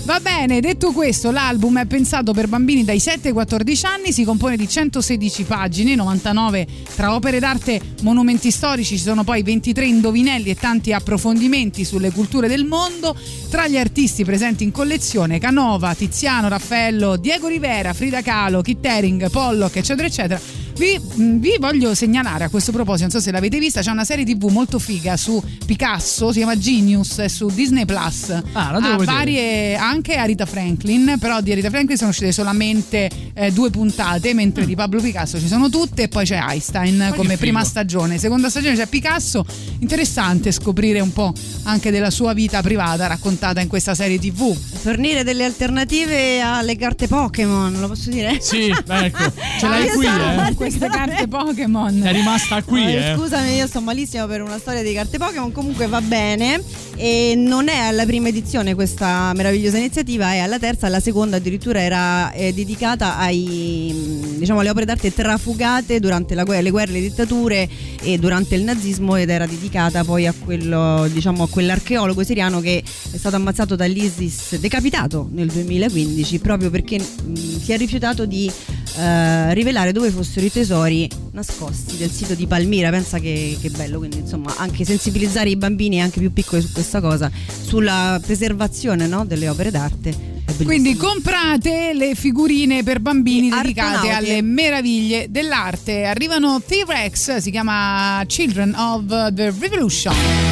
Va bene, detto questo, l'album è pensato per bambini dai 7 ai 14 anni, si compone di 116 pagine, 99 tra opere d'arte, monumenti storici, ci sono poi 23 indovinelli e tanti approfondimenti sulle culture del mondo. Tra gli artisti presenti in collezione Canova, Tiziano, Raffaello, Diego Rivera, Frida Kahlo, Kit Haring, Pollock, eccetera, eccetera. Vi, mh, vi voglio segnalare a questo proposito, non so se l'avete vista, c'è una serie tv molto figa su Picasso, si chiama Genius, è su Disney Plus. Ah, la devo ha vedere. varie, anche a Rita Franklin, però di Rita Franklin sono uscite solamente eh, due puntate, mentre di Pablo Picasso ci sono tutte e poi c'è Einstein che come prima stagione. Seconda stagione c'è Picasso, interessante scoprire un po' anche della sua vita privata raccontata in questa serie tv. Fornire delle alternative alle carte Pokémon, lo posso dire? Sì, ecco, ce l'hai io qui, sono eh. Queste carte Pokémon. È rimasta qui, Eh, eh. Scusami, io sto malissimo per una storia di carte Pokémon, comunque va bene. E non è alla prima edizione questa meravigliosa iniziativa, è alla terza, alla seconda addirittura era eh, dedicata ai, mh, diciamo, alle opere d'arte trafugate durante la guerra, le guerre, le dittature e durante il nazismo ed era dedicata poi a quello, diciamo, a quell'archeologo siriano che è stato ammazzato dall'ISIS, decapitato nel 2015 proprio perché mh, si è rifiutato di eh, rivelare dove fossero i sui tesori nascosti del sito di Palmira. Pensa che, che bello, quindi insomma anche sensibilizzare i bambini anche più piccoli su questa cosa, sulla preservazione no, delle opere d'arte. Quindi comprate le figurine per bambini e dedicate Artonauti. alle meraviglie dell'arte. Arrivano T-Rex, si chiama Children of the Revolution.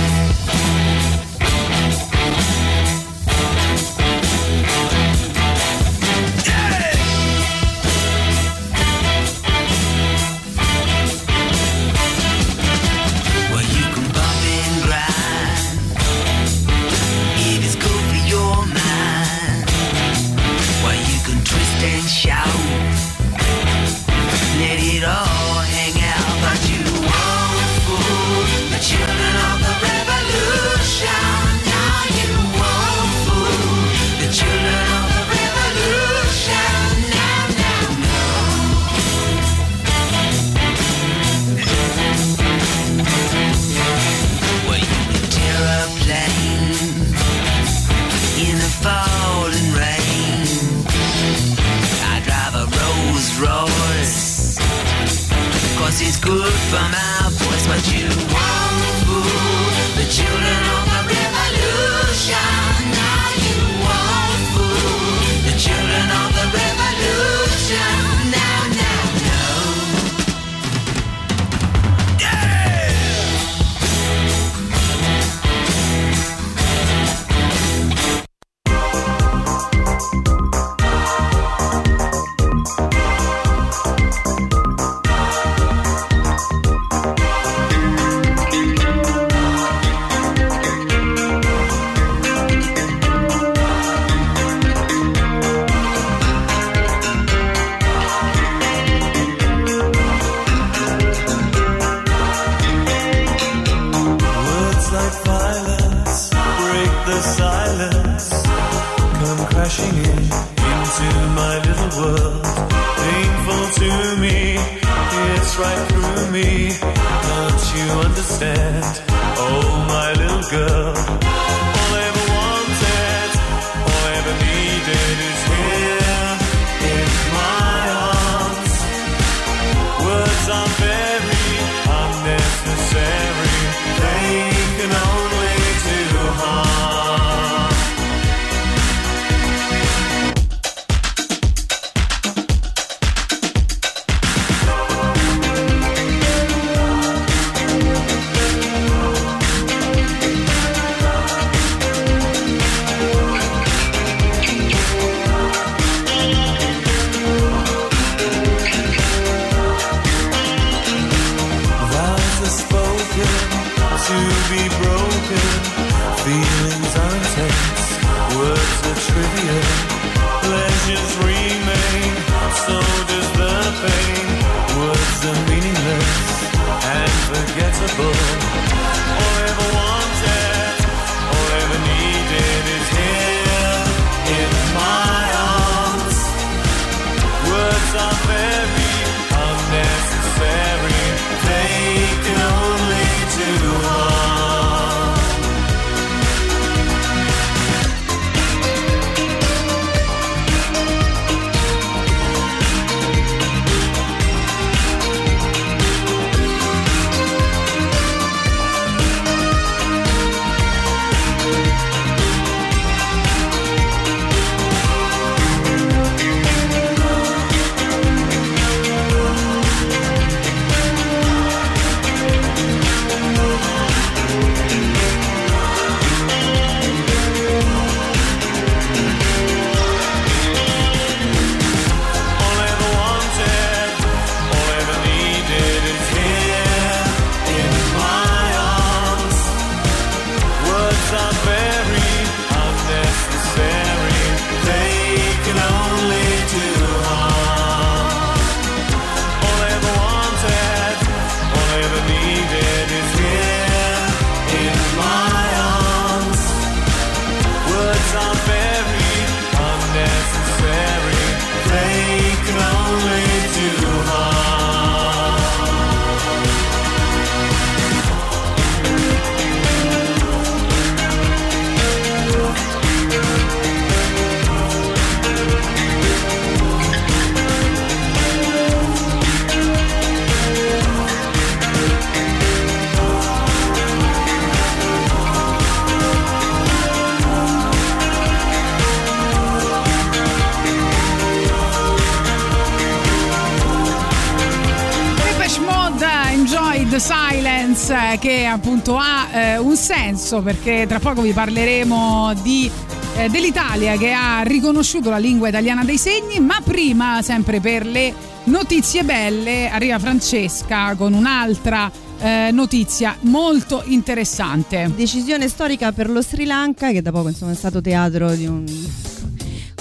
Che appunto ha eh, un senso perché tra poco vi parleremo di, eh, dell'Italia che ha riconosciuto la lingua italiana dei segni, ma prima sempre per le notizie belle arriva Francesca con un'altra eh, notizia molto interessante. Decisione storica per lo Sri Lanka che da poco insomma, è stato teatro di un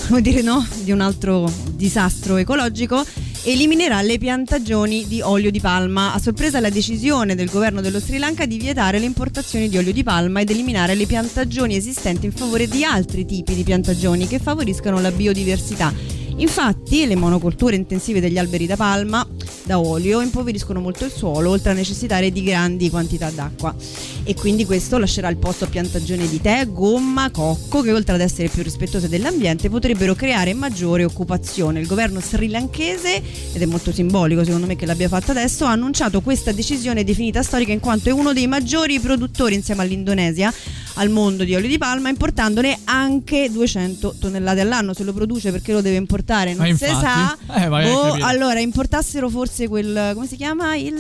come dire no, di un altro disastro ecologico eliminerà le piantagioni di olio di palma. A sorpresa la decisione del governo dello Sri Lanka di vietare le importazioni di olio di palma ed eliminare le piantagioni esistenti in favore di altri tipi di piantagioni che favoriscono la biodiversità. Infatti le monocolture intensive degli alberi da palma da olio impoveriscono molto il suolo oltre a necessitare di grandi quantità d'acqua e quindi questo lascerà il posto a piantagioni di tè, gomma, cocco che oltre ad essere più rispettose dell'ambiente potrebbero creare maggiore occupazione. Il governo sri lankese, ed è molto simbolico secondo me che l'abbia fatto adesso, ha annunciato questa decisione definita storica in quanto è uno dei maggiori produttori insieme all'Indonesia al mondo di olio di palma importandone anche 200 tonnellate all'anno. Se lo produce perché lo deve importare? Non Ma si sa. Eh, Boh, allora importassere forse quel come si chiama? Il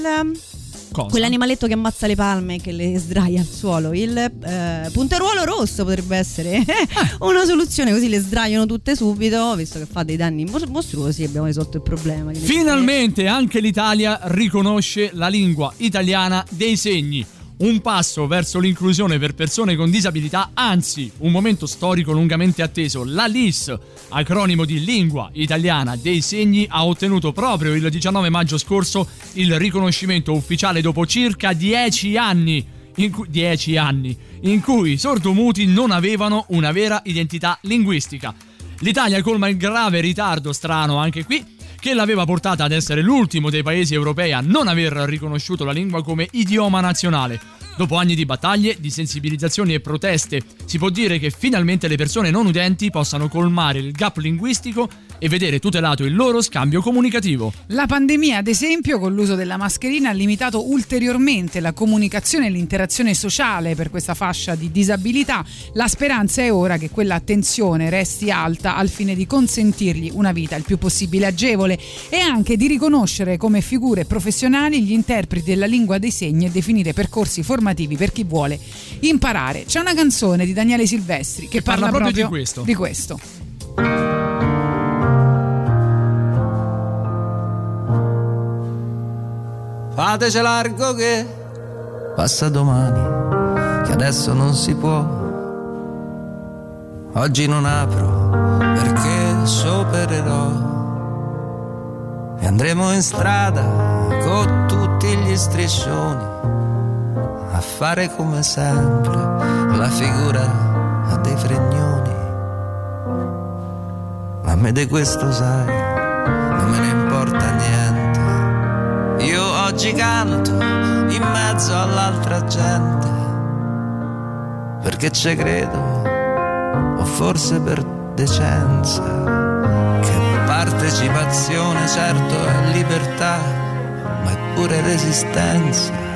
Cosa? Quell'animaletto che ammazza le palme e che le sdraia al suolo, il eh, punteruolo rosso potrebbe essere una soluzione, così le sdraiano tutte subito, visto che fa dei danni mos- mostruosi, abbiamo risolto il problema. Finalmente anche l'Italia riconosce la lingua italiana dei segni. Un passo verso l'inclusione per persone con disabilità, anzi, un momento storico lungamente atteso. La LIS, acronimo di Lingua Italiana dei Segni, ha ottenuto proprio il 19 maggio scorso il riconoscimento ufficiale dopo circa 10 anni. In cui, 10 anni in cui sordomuti non avevano una vera identità linguistica. L'Italia colma il grave ritardo, strano anche qui, che l'aveva portata ad essere l'ultimo dei paesi europei a non aver riconosciuto la lingua come idioma nazionale. Dopo anni di battaglie, di sensibilizzazioni e proteste, si può dire che finalmente le persone non udenti possano colmare il gap linguistico e vedere tutelato il loro scambio comunicativo. La pandemia, ad esempio, con l'uso della mascherina ha limitato ulteriormente la comunicazione e l'interazione sociale per questa fascia di disabilità. La speranza è ora che quella attenzione resti alta al fine di consentirgli una vita il più possibile agevole e anche di riconoscere come figure professionali gli interpreti della lingua dei segni e definire percorsi formativi per chi vuole imparare. C'è una canzone di Daniele Silvestri che, parla parla, proprio di proprio questo. Di questo. Fateci largo che passa domani, che adesso non si può. Oggi non apro perché sciopererò. E andremo in strada con tutti gli striscioni a fare come sempre la figura dei fregnoni. Ma a me di questo sai, non me ne importa niente. Io oggi canto in mezzo all'altra gente, perché ci credo, o forse per decenza, che partecipazione certo è libertà, ma è pure resistenza.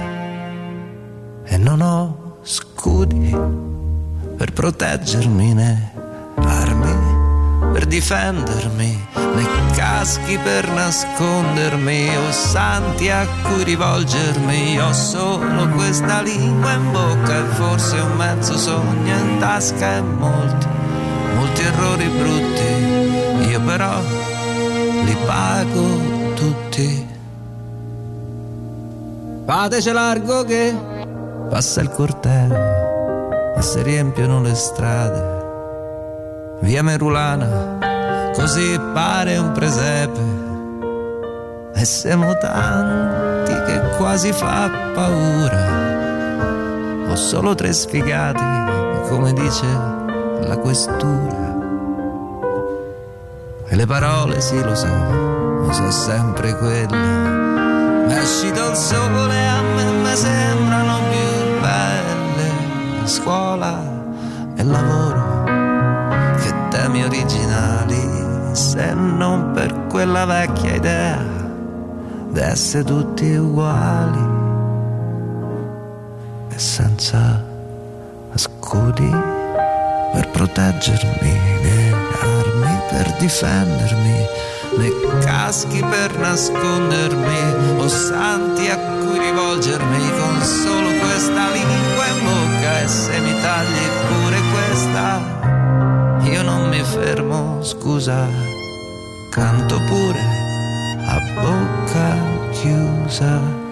E non ho scudi per proteggermi né armi per difendermi, né caschi per nascondermi, o santi a cui rivolgermi. Ho solo questa lingua in bocca e forse un mezzo sogno in tasca e molti, molti errori brutti. Io però li pago tutti. Fateci largo che passa il corteo e si riempiono le strade via Merulana, così pare un presepe. E siamo tanti che quasi fa paura. Ho solo tre sfigati, come dice la questura. E le parole, sì, lo so, sono sempre quelle. Ma uscito il sole, a me mi sembrano belle. Scuola e lavoro che temi originali, se non per quella vecchia idea d'essere tutti uguali e senza scudi per proteggermi, né armi per difendermi, né caschi per nascondermi, o santi a cui rivolgermi. Questa questa lingua in bocca e se mi tagli pure questa, io non mi fermo, scusa, canto pure a bocca chiusa.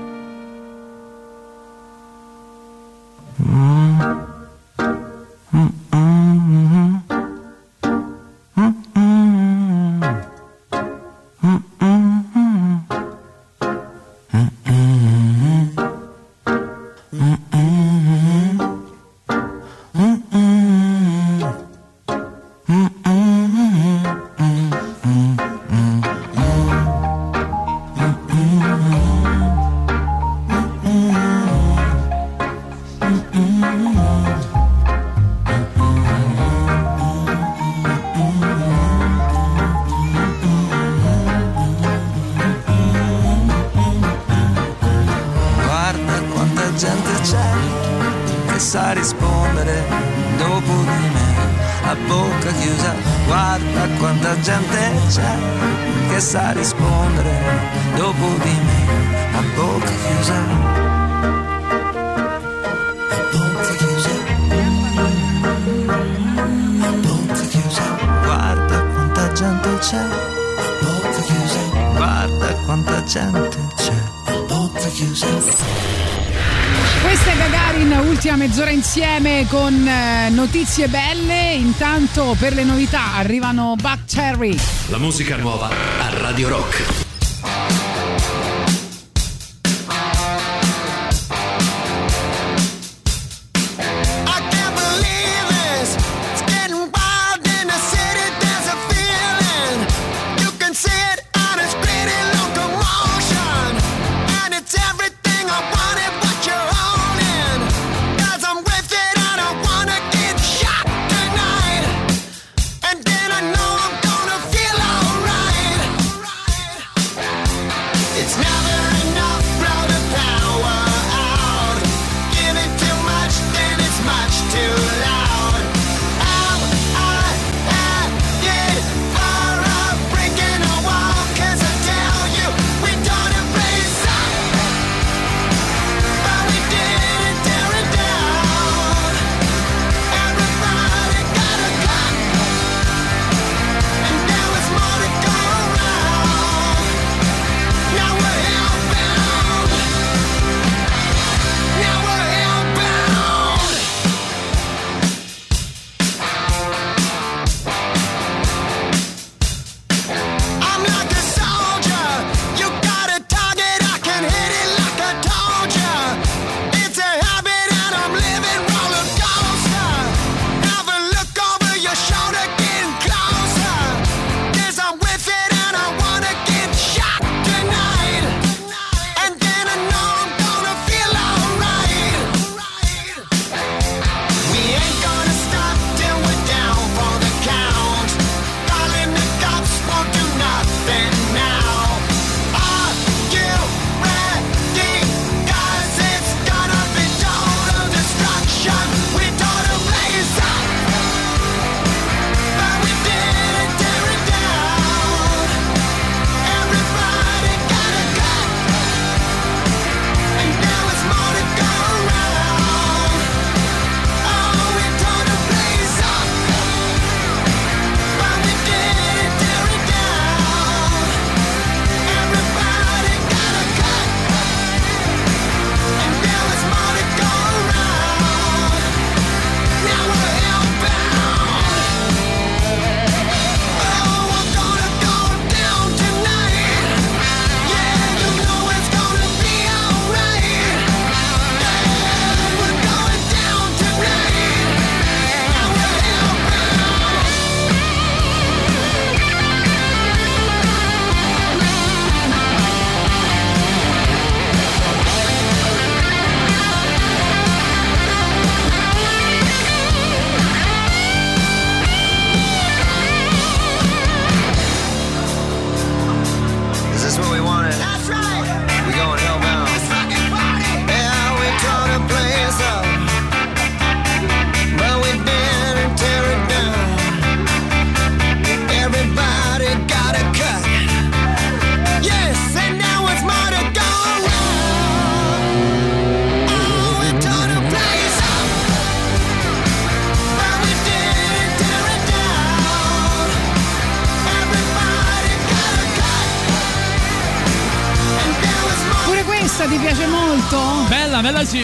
notizie belle, intanto per le novità arrivano Buck Cherry. La musica nuova a Radio Rock.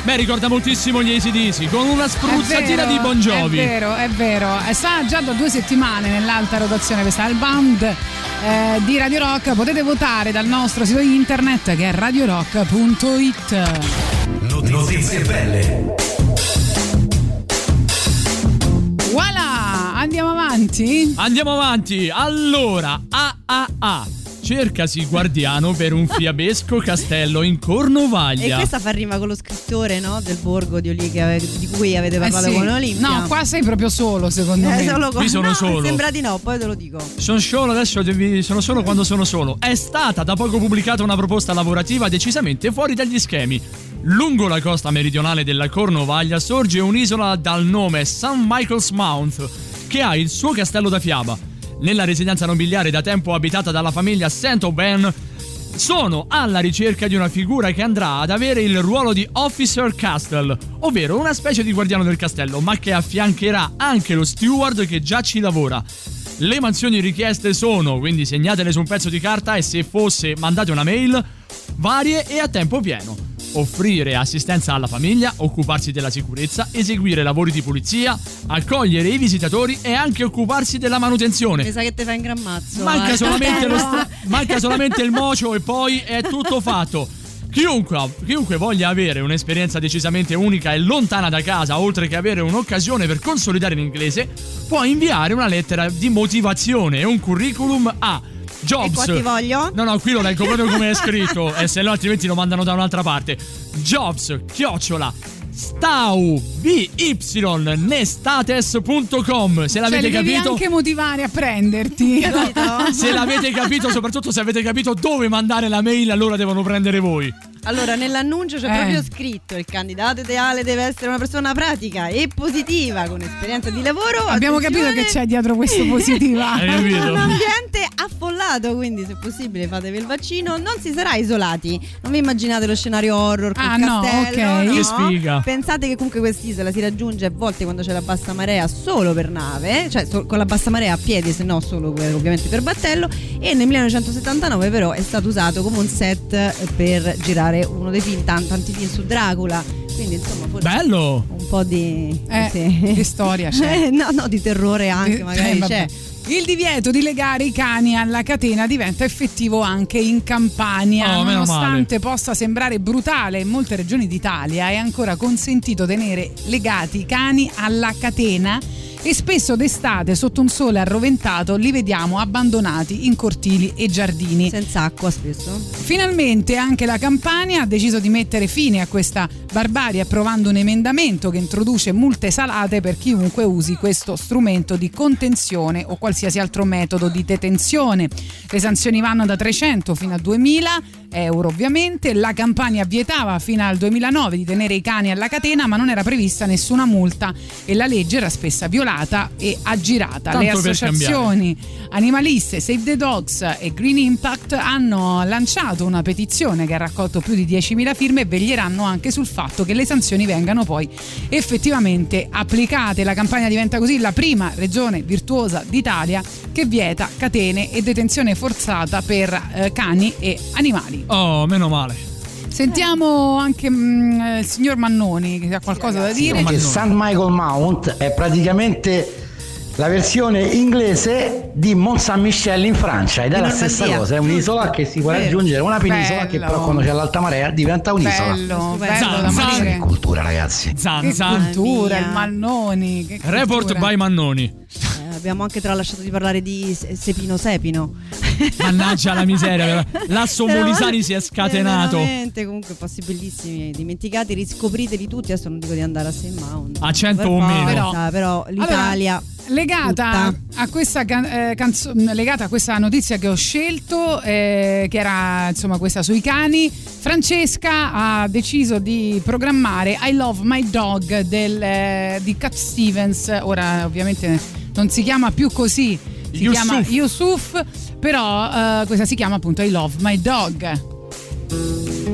Beh, ricorda moltissimo gli ACDC con una spruzzatina È vero, di Bon Jovi. È vero, è vero. E sta già da due settimane nell'alta rotazione questa al band eh, di Radio Rock. Potete votare dal nostro sito internet che è radiorock.it. Notizie belle. Voilà, andiamo avanti. Andiamo avanti. Allora, AAA. Cercasi guardiano per un fiabesco castello in E Cornovaglia. questa fa rima con lo scrittore no? del borgo di, Oli- che ave- di cui avete Eh parlato sì. con Olimpia. No, qua sei proprio solo, secondo Eh, me. solo con- Qui sono no, solo. Sembra di no, poi te lo dico. Sono solo adesso, sono solo quando sono solo. È stata da poco pubblicata una proposta lavorativa decisamente fuori dagli schemi. Lungo la costa meridionale della Cornovaglia sorge un'isola dal nome St. Michael's Mount, che ha il suo castello da fiaba. Nella residenza nobiliare da tempo abitata dalla famiglia St. Sono alla ricerca di una figura che andrà ad avere il ruolo di Officer Castle, ovvero una specie di guardiano del castello, ma che affiancherà anche lo steward che già ci lavora. Le mansioni richieste sono, quindi segnatele su un pezzo di carta e se fosse mandate una mail, varie e a tempo pieno. Offrire assistenza alla famiglia, occuparsi della sicurezza, eseguire lavori di pulizia, accogliere i visitatori e anche occuparsi della manutenzione. Mi sa che ti fai un gran mazzo. Manca eh. solamente, lo stra- manca solamente il mocio e poi è tutto fatto. Chiunque, chiunque voglia avere un'esperienza decisamente unica e lontana da casa, oltre che avere un'occasione per consolidare l'inglese, può inviare una lettera di motivazione e un curriculum a Jobs. Ti voglio? No, no, qui lo leggo proprio come è scritto, e se no altrimenti lo mandano da un'altra parte. Jobs, chiocciola, stau, nestates.com. Se Cioè, l'avete devi capito... anche motivare a prenderti. Se l'avete capito, soprattutto se avete capito dove mandare la mail, allora devono prendere voi. Allora, nell'annuncio c'è Eh. proprio scritto: il candidato ideale deve essere una persona pratica e positiva con esperienza di lavoro. Abbiamo capito che c'è dietro questo positiva. Un ambiente affollato, quindi se possibile fatevi il vaccino, non si sarà isolati. Non vi immaginate lo scenario horror col Ah, no, castello, ok. no? Che sfiga. Pensate che comunque quest'isola si raggiunge a volte quando c'è la bassa marea solo per nave, cioè so- con la bassa marea a piedi, se no solo ovviamente per battello e nel 1979 però è stato usato come un set per girare uno dei film, tan- tanti film su Dracula. Quindi insomma forse Bello! un po' di, Eh, sì. di storia c'è. Eh, no, no, di terrore anche, Eh, magari vabbè. c'è. Il divieto di legare i cani alla catena diventa effettivo anche in Campania. Oh, Nonostante possa sembrare brutale in molte regioni d'Italia, è ancora consentito tenere legati i cani alla catena e spesso d'estate sotto un sole arroventato li vediamo abbandonati in cortili e giardini. Senza acqua spesso. Finalmente anche la Campania ha deciso di mettere fine a questa barbarie approvando un emendamento che introduce multe salate per chiunque usi questo strumento di contenzione o qualsiasi altro metodo di detenzione. Le sanzioni vanno da 300 fino a 2000 euro ovviamente. La Campania vietava fino al 2009 di tenere i cani alla catena ma non era prevista nessuna multa e la legge era spesso violata e aggirata. Le Tanto per associazioni animaliste Save the Dogs e Green Impact hanno lanciato una petizione che ha raccolto più di 10.000 firme e veglieranno anche sul fatto che le sanzioni vengano poi effettivamente applicate. La Campania diventa così la prima regione virtuosa d'Italia che vieta catene e detenzione forzata per eh, cani e animali. Oh, meno male. Sentiamo anche mm, eh, il signor Mannoni che ha qualcosa da dire. Perché St. Michael Mount è praticamente la versione inglese di Mont Saint Michel in Francia ed è la stessa cosa, è un'isola che si può raggiungere, una penisola che Bello. però quando c'è l'alta marea diventa un'isola. Bello, bello Zan. Che cultura ragazzi. Zan, Che zan. cultura, il Mannoni. Che Report cultura. by Mannoni. Eh, abbiamo anche tralasciato di parlare di Se- Sepino Sepino. Mannaggia la miseria. L'asso Molisani si è scatenato. Veramente, comunque posti bellissimi dimenticati, riscopriteli tutti. Adesso non dico di andare a St. Mount. A 100 Per o meno. Però, però l'Italia Legata a, questa eh, canzo- legata a questa notizia che ho scelto, eh, che era insomma questa sui cani, Francesca ha deciso di programmare I Love My Dog del, eh, di Cat Stevens. Ora, ovviamente, non si chiama più così, si Yusuf. chiama Yusuf, però eh, questa si chiama appunto I Love My Dog.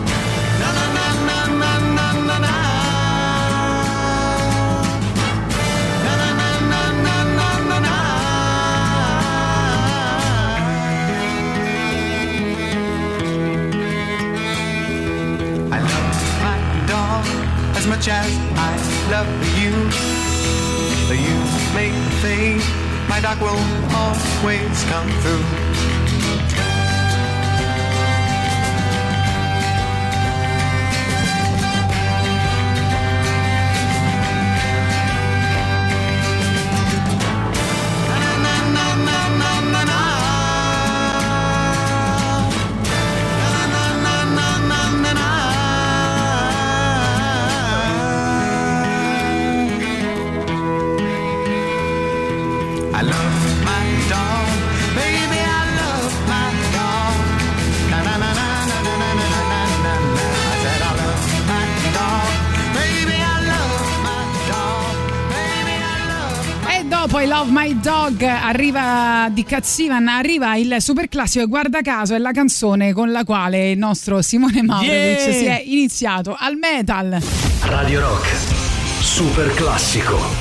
As much as I love you. You make fade, my dog will always come through. Love My Dog arriva di Cazzivan, arriva il super classico e guarda caso è la canzone con la quale il nostro Simone Maurovic Yeah! si è iniziato al metal. Radio Rock, super classico.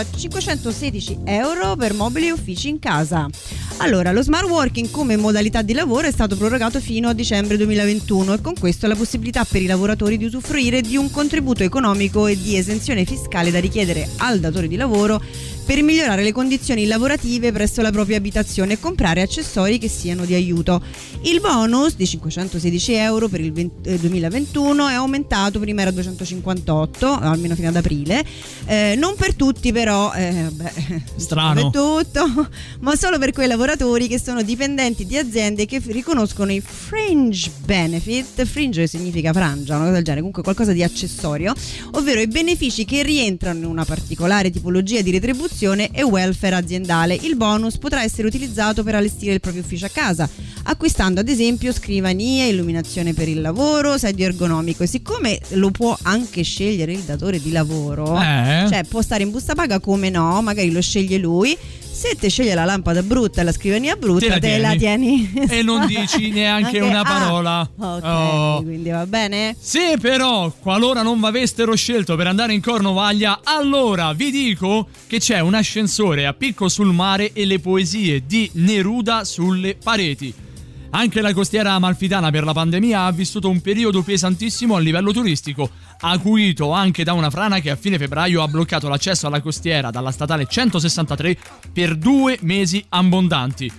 A 516 euro per mobili e uffici in casa. Allora, lo smart working come modalità di lavoro è stato prorogato fino a dicembre 2021 e con questo la possibilità per i lavoratori di usufruire di un contributo economico e di esenzione fiscale da richiedere al datore di lavoro per migliorare le condizioni lavorative presso la propria abitazione e comprare accessori che siano di aiuto. Il bonus di 516 euro per il 20 eh, 2021 è aumentato, prima era 258, almeno fino ad aprile, Eh, non per tutti però, eh, beh, Strano. per tutto, ma solo per quei lavoratori che sono dipendenti di aziende che riconoscono i fringe benefit, fringe significa frangia, una cosa del genere, comunque qualcosa di accessorio, ovvero i benefici che rientrano in una particolare tipologia di retribuzione e welfare aziendale. Il bonus potrà essere utilizzato per allestire il proprio ufficio a casa, acquistando ad esempio scrivanie, illuminazione per il lavoro, sedio ergonomico e siccome lo può anche scegliere il datore di lavoro, Eh. cioè può stare in busta paga come no, magari lo sceglie lui. Se te sceglie la lampada brutta e la scrivania brutta, te la tieni. E non dici neanche Anche- una ah, parola. ok, Oh. quindi va bene? Se però, qualora non avessero scelto per andare in Cornovaglia, allora vi dico che c'è un ascensore a picco sul mare e le poesie di Neruda sulle pareti. Anche la costiera amalfitana per la pandemia ha vissuto un periodo pesantissimo a livello turistico, acuito anche da una frana che a fine febbraio ha bloccato l'accesso alla costiera dalla statale 163 per due mesi abbondanti.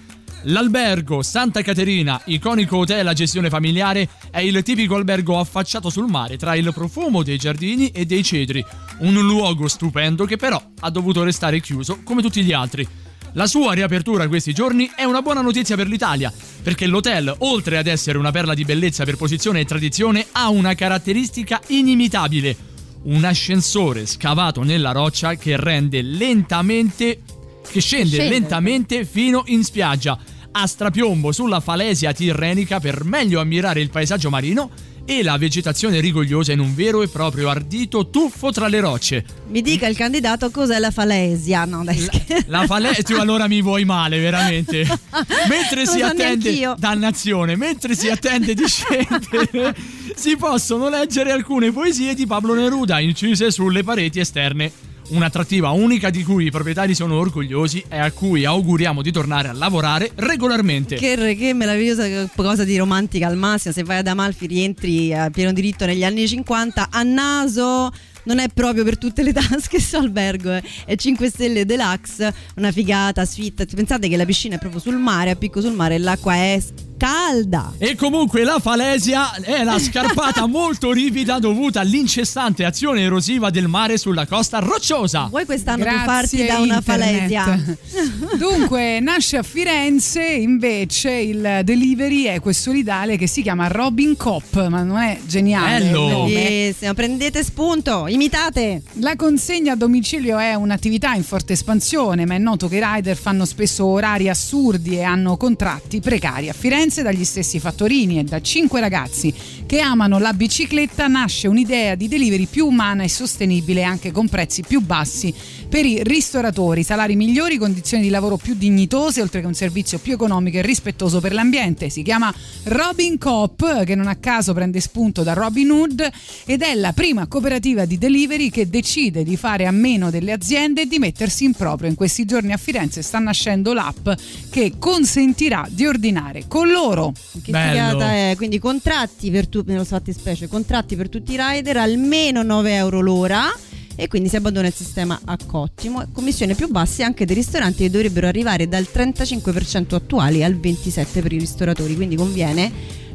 L'albergo Santa Caterina, iconico hotel a gestione familiare, è il tipico albergo affacciato sul mare tra il profumo dei giardini e dei cedri, un luogo stupendo che però ha dovuto restare chiuso come tutti gli altri. La sua riapertura questi giorni è una buona notizia per l'Italia, perché l'hotel, oltre ad essere una perla di bellezza per posizione e tradizione, ha una caratteristica inimitabile. Un ascensore scavato nella roccia che rende lentamente che scende Scende. lentamente fino in spiaggia, a strapiombo sulla falesia tirrenica per meglio ammirare il paesaggio marino e la vegetazione rigogliosa in un vero e proprio ardito tuffo tra le rocce. Mi dica il candidato cos'è la falesia. No, dai, scherzo. La falesia, allora mi vuoi male, veramente. Mentre Non si attende, dannazione, mentre si attende di scendere, si possono leggere alcune poesie di Pablo Neruda incise sulle pareti esterne. Un'attrattiva unica di cui i proprietari sono orgogliosi e a cui auguriamo di tornare a lavorare regolarmente. Che, che meravigliosa cosa di romantica al massimo. Se vai ad Amalfi rientri a pieno diritto negli anni 50 a naso. Non è proprio per tutte le tasche questo albergo, eh. è 5 stelle deluxe, una figata, suite. Pensate che la piscina è proprio sul mare, a picco sul mare, l'acqua è calda. E comunque la falesia è la scarpata molto ripida dovuta all'incessante azione erosiva del mare sulla costa rocciosa. Vuoi quest'anno Grazie, tuffarti da una internet. falesia? Dunque, nasce a Firenze invece il delivery equo e solidale che si chiama Robin Cop, ma non è geniale. nome? Bellissimo, prendete spunto, imitate. La consegna a domicilio è un'attività in forte espansione, ma è noto che i rider fanno spesso orari assurdi e hanno contratti precari. A Firenze, dagli stessi fattorini e da cinque ragazzi che amano la bicicletta, nasce un'idea di delivery più umana e sostenibile anche con prezzi più bassi per i ristoratori, salari migliori, condizioni di lavoro più dignitose, oltre che un servizio più economico e rispettoso per l'ambiente. Si chiama Robin Coop, che non a caso prende spunto da Robin Hood ed è la prima cooperativa di delivery che decide di fare a meno delle aziende e di mettersi in proprio. In questi giorni a Firenze sta nascendo l'app che consentirà di ordinare con loro. Che figata è? Quindi contratti per tutti, nello fattispecie, contratti per tutti i rider almeno 9 euro l'ora. E quindi si abbandona il sistema a cottimo. Commissione più basse anche dei ristoranti che dovrebbero arrivare dal 35% attuali al 27% per i ristoratori. Quindi conviene.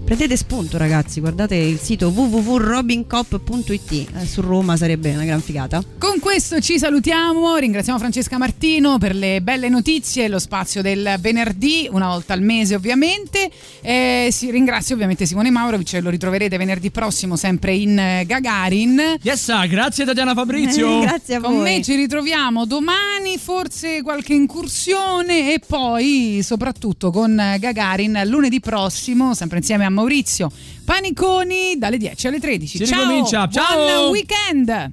Prendete spunto, ragazzi. Guardate il sito www.robincop.it. Eh, su Roma sarebbe una gran figata. Con questo ci salutiamo, ringraziamo Francesca Martino per le belle notizie, lo spazio del venerdì, una volta al mese ovviamente. E si ringrazio ovviamente Simone Maurovic, lo ritroverete venerdì prossimo sempre in eh, Gagarin. Yes, grazie Tatiana Fabrizio. Grazie a Con voi. me ci ritroviamo domani, forse qualche incursione e poi soprattutto con eh, Gagarin lunedì prossimo, sempre insieme a Maurizio Paniconi dalle 10 alle 13. Si Ciao, ricomincia, ciao! buon weekend!